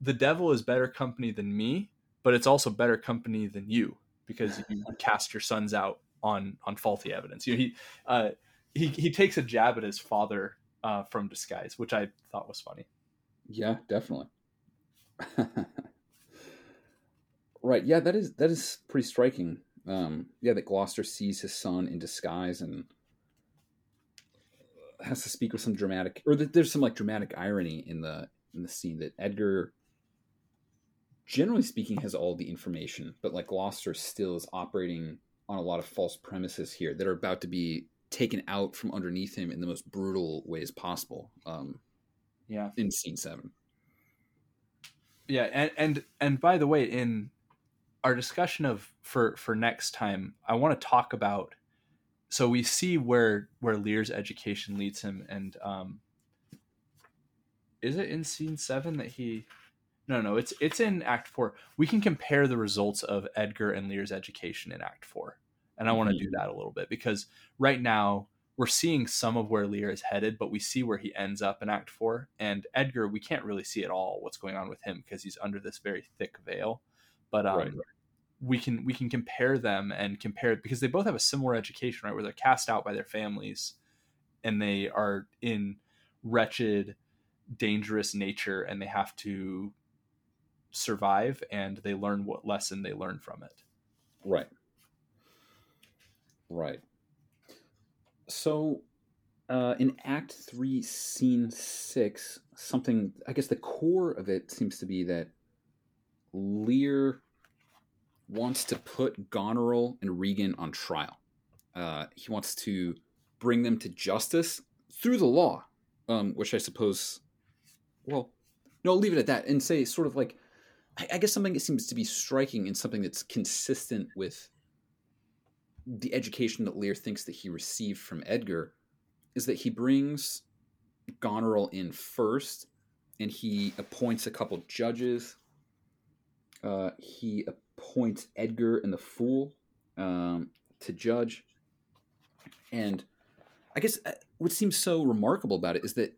the devil is better company than me, but it's also better company than you because you cast your sons out on on faulty evidence. You know, he uh, he he takes a jab at his father uh, from disguise, which I thought was funny. yeah, definitely. right. Yeah, that is that is pretty striking. Um, yeah, that Gloucester sees his son in disguise and has to speak with some dramatic, or that there's some like dramatic irony in the in the scene that Edgar, generally speaking, has all the information, but like Gloucester still is operating on a lot of false premises here that are about to be taken out from underneath him in the most brutal ways possible. Um, Yeah, in scene seven. yeah, and and and by the way, in our discussion of for for next time, I want to talk about. So we see where where Lear's education leads him, and um, is it in scene seven that he? No, no, it's it's in Act Four. We can compare the results of Edgar and Lear's education in Act Four, and I want to do that a little bit because right now we're seeing some of where Lear is headed, but we see where he ends up in Act Four. And Edgar, we can't really see at all what's going on with him because he's under this very thick veil. But um, Right, right. We can we can compare them and compare because they both have a similar education, right? Where they're cast out by their families, and they are in wretched, dangerous nature, and they have to survive, and they learn what lesson they learn from it. Right. Right. So, uh, in Act Three, Scene Six, something I guess the core of it seems to be that Lear wants to put Goneril and Regan on trial. Uh, he wants to bring them to justice through the law, um, which I suppose. Well, no, leave it at that and say sort of like I, I guess something that seems to be striking and something that's consistent with the education that Lear thinks that he received from Edgar is that he brings Goneril in first and he appoints a couple judges. Uh, he appoints Edgar and the Fool um, to judge. And I guess uh, what seems so remarkable about it is that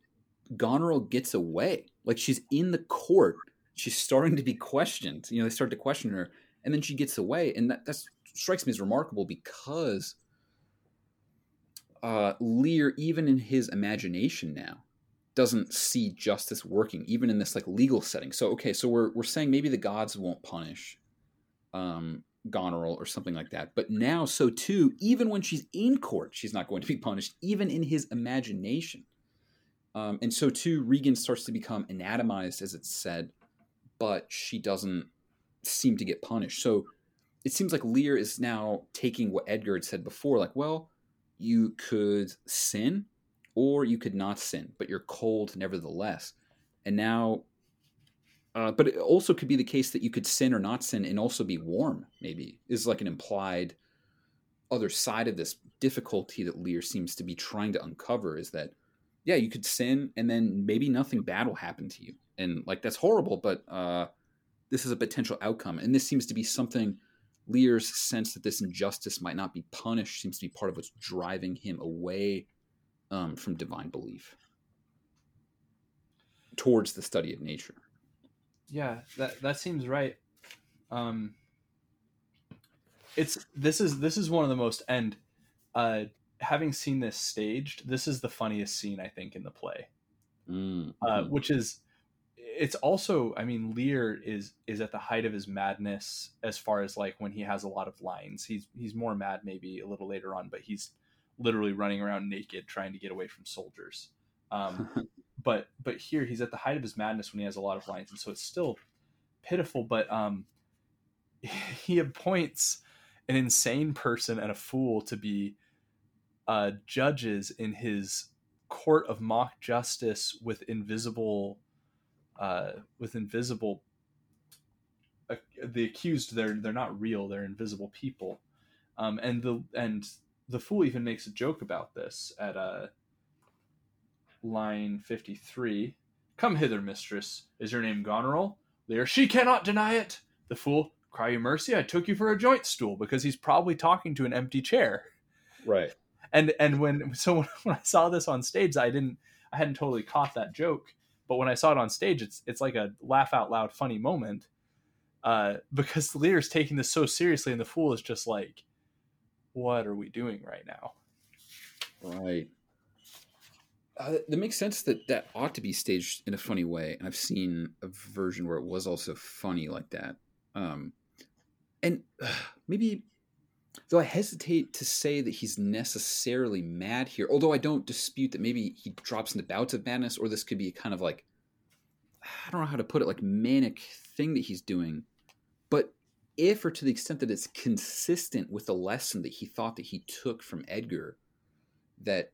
Goneril gets away. Like she's in the court, she's starting to be questioned. You know, they start to question her, and then she gets away, and that that's, strikes me as remarkable because uh, Lear, even in his imagination now, doesn't see justice working, even in this like legal setting. So okay, so we're we're saying maybe the gods won't punish um, Goneril or something like that, but now so too, even when she's in court, she's not going to be punished, even in his imagination. Um, and so too, Regan starts to become anatomized, as it's said, but she doesn't seem to get punished. So it seems like Lear is now taking what Edgar had said before, like, well, you could sin or you could not sin, but you're cold nevertheless. And now, uh, but it also could be the case that you could sin or not sin and also be warm, maybe, is like an implied other side of this difficulty that Lear seems to be trying to uncover is that yeah, you could sin and then maybe nothing bad will happen to you. And like that's horrible, but uh this is a potential outcome. And this seems to be something Lear's sense that this injustice might not be punished seems to be part of what's driving him away um, from divine belief towards the study of nature. Yeah, that that seems right. Um, it's this is this is one of the most and uh, having seen this staged, this is the funniest scene I think in the play. Mm, uh, which is it's also i mean lear is is at the height of his madness as far as like when he has a lot of lines he's he's more mad maybe a little later on but he's literally running around naked trying to get away from soldiers um, but but here he's at the height of his madness when he has a lot of lines and so it's still pitiful but um he appoints an insane person and a fool to be uh judges in his court of mock justice with invisible uh with invisible uh, the accused they're they're not real they're invisible people. Um and the and the fool even makes a joke about this at uh line 53. Come hither, mistress. Is your name Goneril? Lear, she cannot deny it. The fool, cry you mercy, I took you for a joint stool because he's probably talking to an empty chair. Right. And and when so when I saw this on stage, I didn't I hadn't totally caught that joke. But when I saw it on stage, it's it's like a laugh out loud funny moment. Uh, because Lear's taking this so seriously and the fool is just like, What are we doing right now? Right. Uh, makes sense that that ought to be staged in a funny way, and I've seen a version where it was also funny like that. Um, and uh, maybe, though I hesitate to say that he's necessarily mad here, although I don't dispute that maybe he drops into bouts of madness, or this could be a kind of like, I don't know how to put it, like manic thing that he's doing. But if or to the extent that it's consistent with the lesson that he thought that he took from Edgar, that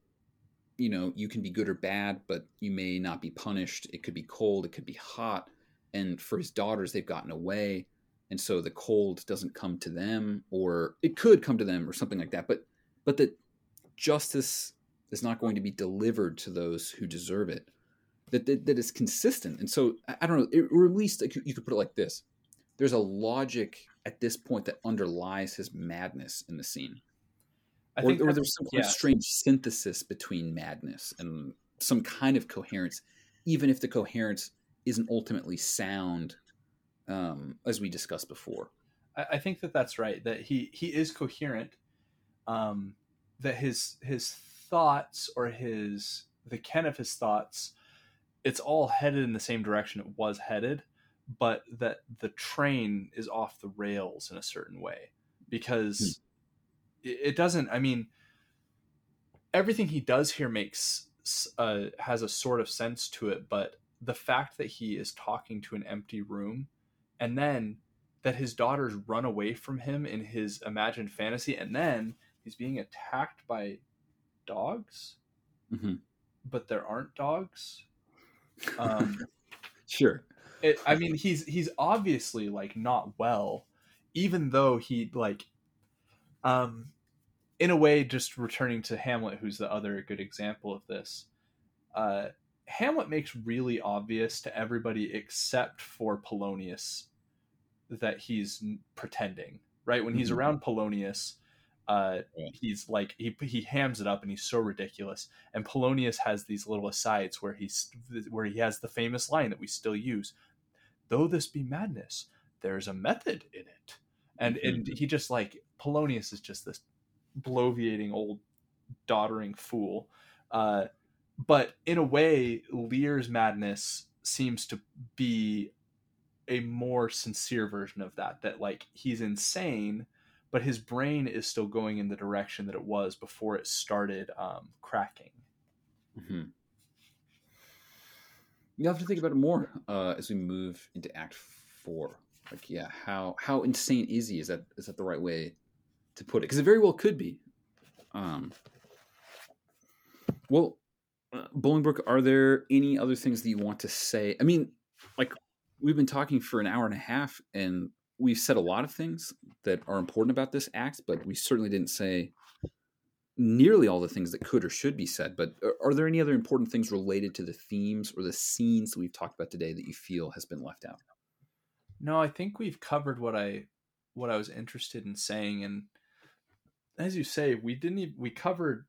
you know you can be good or bad but you may not be punished. It could be cold it could be hot. And for his daughters they've gotten away. And so the cold doesn't come to them or it could come to them or something like that but but that justice is not going to be delivered to those who deserve it. That that, that is consistent. And so i, don't know it, or at least you could put it like this. There's a logic at this point that underlies his madness in the scene I or, think or there's some kind yeah. strange synthesis between madness and some kind of coherence, even if the coherence isn't ultimately sound, um, as we discussed before. I, I, think that that's right. That he he is coherent. Um, that his his thoughts or his the ken of his thoughts, it's all headed in the same direction it was headed, but that the train is off the rails in a certain way because. It doesn't i mean everything he does here makes uh, has a sort of sense to it but the fact that he is talking to an empty room and then that his daughters run away from him in his imagined fantasy and then he's being attacked by dogs? Mm-hmm. but there aren't dogs? Um, sure. it, i mean he's he's obviously like not well even though he like um in a way, just returning to Hamlet, who's the other good example of this, uh, Hamlet makes really obvious to everybody except for Polonius that he's pretending. Right when he's mm-hmm. around Polonius, uh, yeah. he's like he he hams it up and he's so ridiculous. And Polonius has these little asides where he's where he has the famous line that we still use: "Though this be madness, there's a method in it." And mm-hmm. and he just like Polonius is just this bloviating old doddering fool. Uh, but in a way, Lear's madness seems to be a more sincere version of that. That like he's insane, but his brain is still going in the direction that it was before it started um, cracking. Mm-hmm. You have to think about it more uh, as we move into Act Four. Like, yeah, how how insane is he? Is that is that the right way to put it because it very well could be. Um, well, uh, Bolingbroke, are there any other things that you want to say? I mean, like we've been talking for an hour and a half, and we've said a lot of things that are important about this act, but we certainly didn't say nearly all the things that could or should be said. But are, are there any other important things related to the themes or the scenes that we've talked about today that you feel has been left out? No, I think we've covered what I what I was interested in saying, and as you say, we didn't even, we covered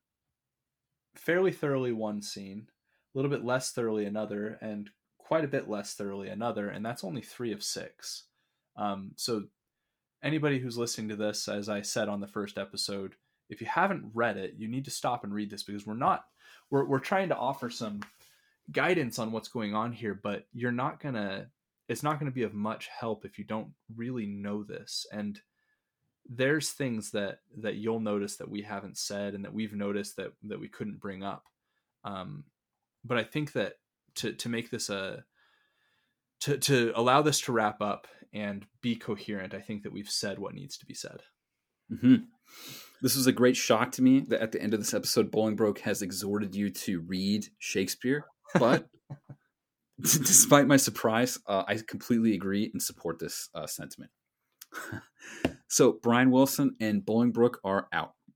fairly thoroughly one scene, a little bit less thoroughly another, and quite a bit less thoroughly another, and that's only three of six. Um, so anybody who's listening to this, as I said on the first episode, if you haven't read it, you need to stop and read this because we're not we're we're trying to offer some guidance on what's going on here, but you're not gonna it's not gonna be of much help if you don't really know this. And there's things that that you'll notice that we haven't said and that we've noticed that that we couldn't bring up um, but i think that to to make this a to to allow this to wrap up and be coherent i think that we've said what needs to be said mm-hmm. this was a great shock to me that at the end of this episode bolingbroke has exhorted you to read shakespeare but despite my surprise uh, i completely agree and support this uh, sentiment so Brian Wilson and Bolingbroke are out.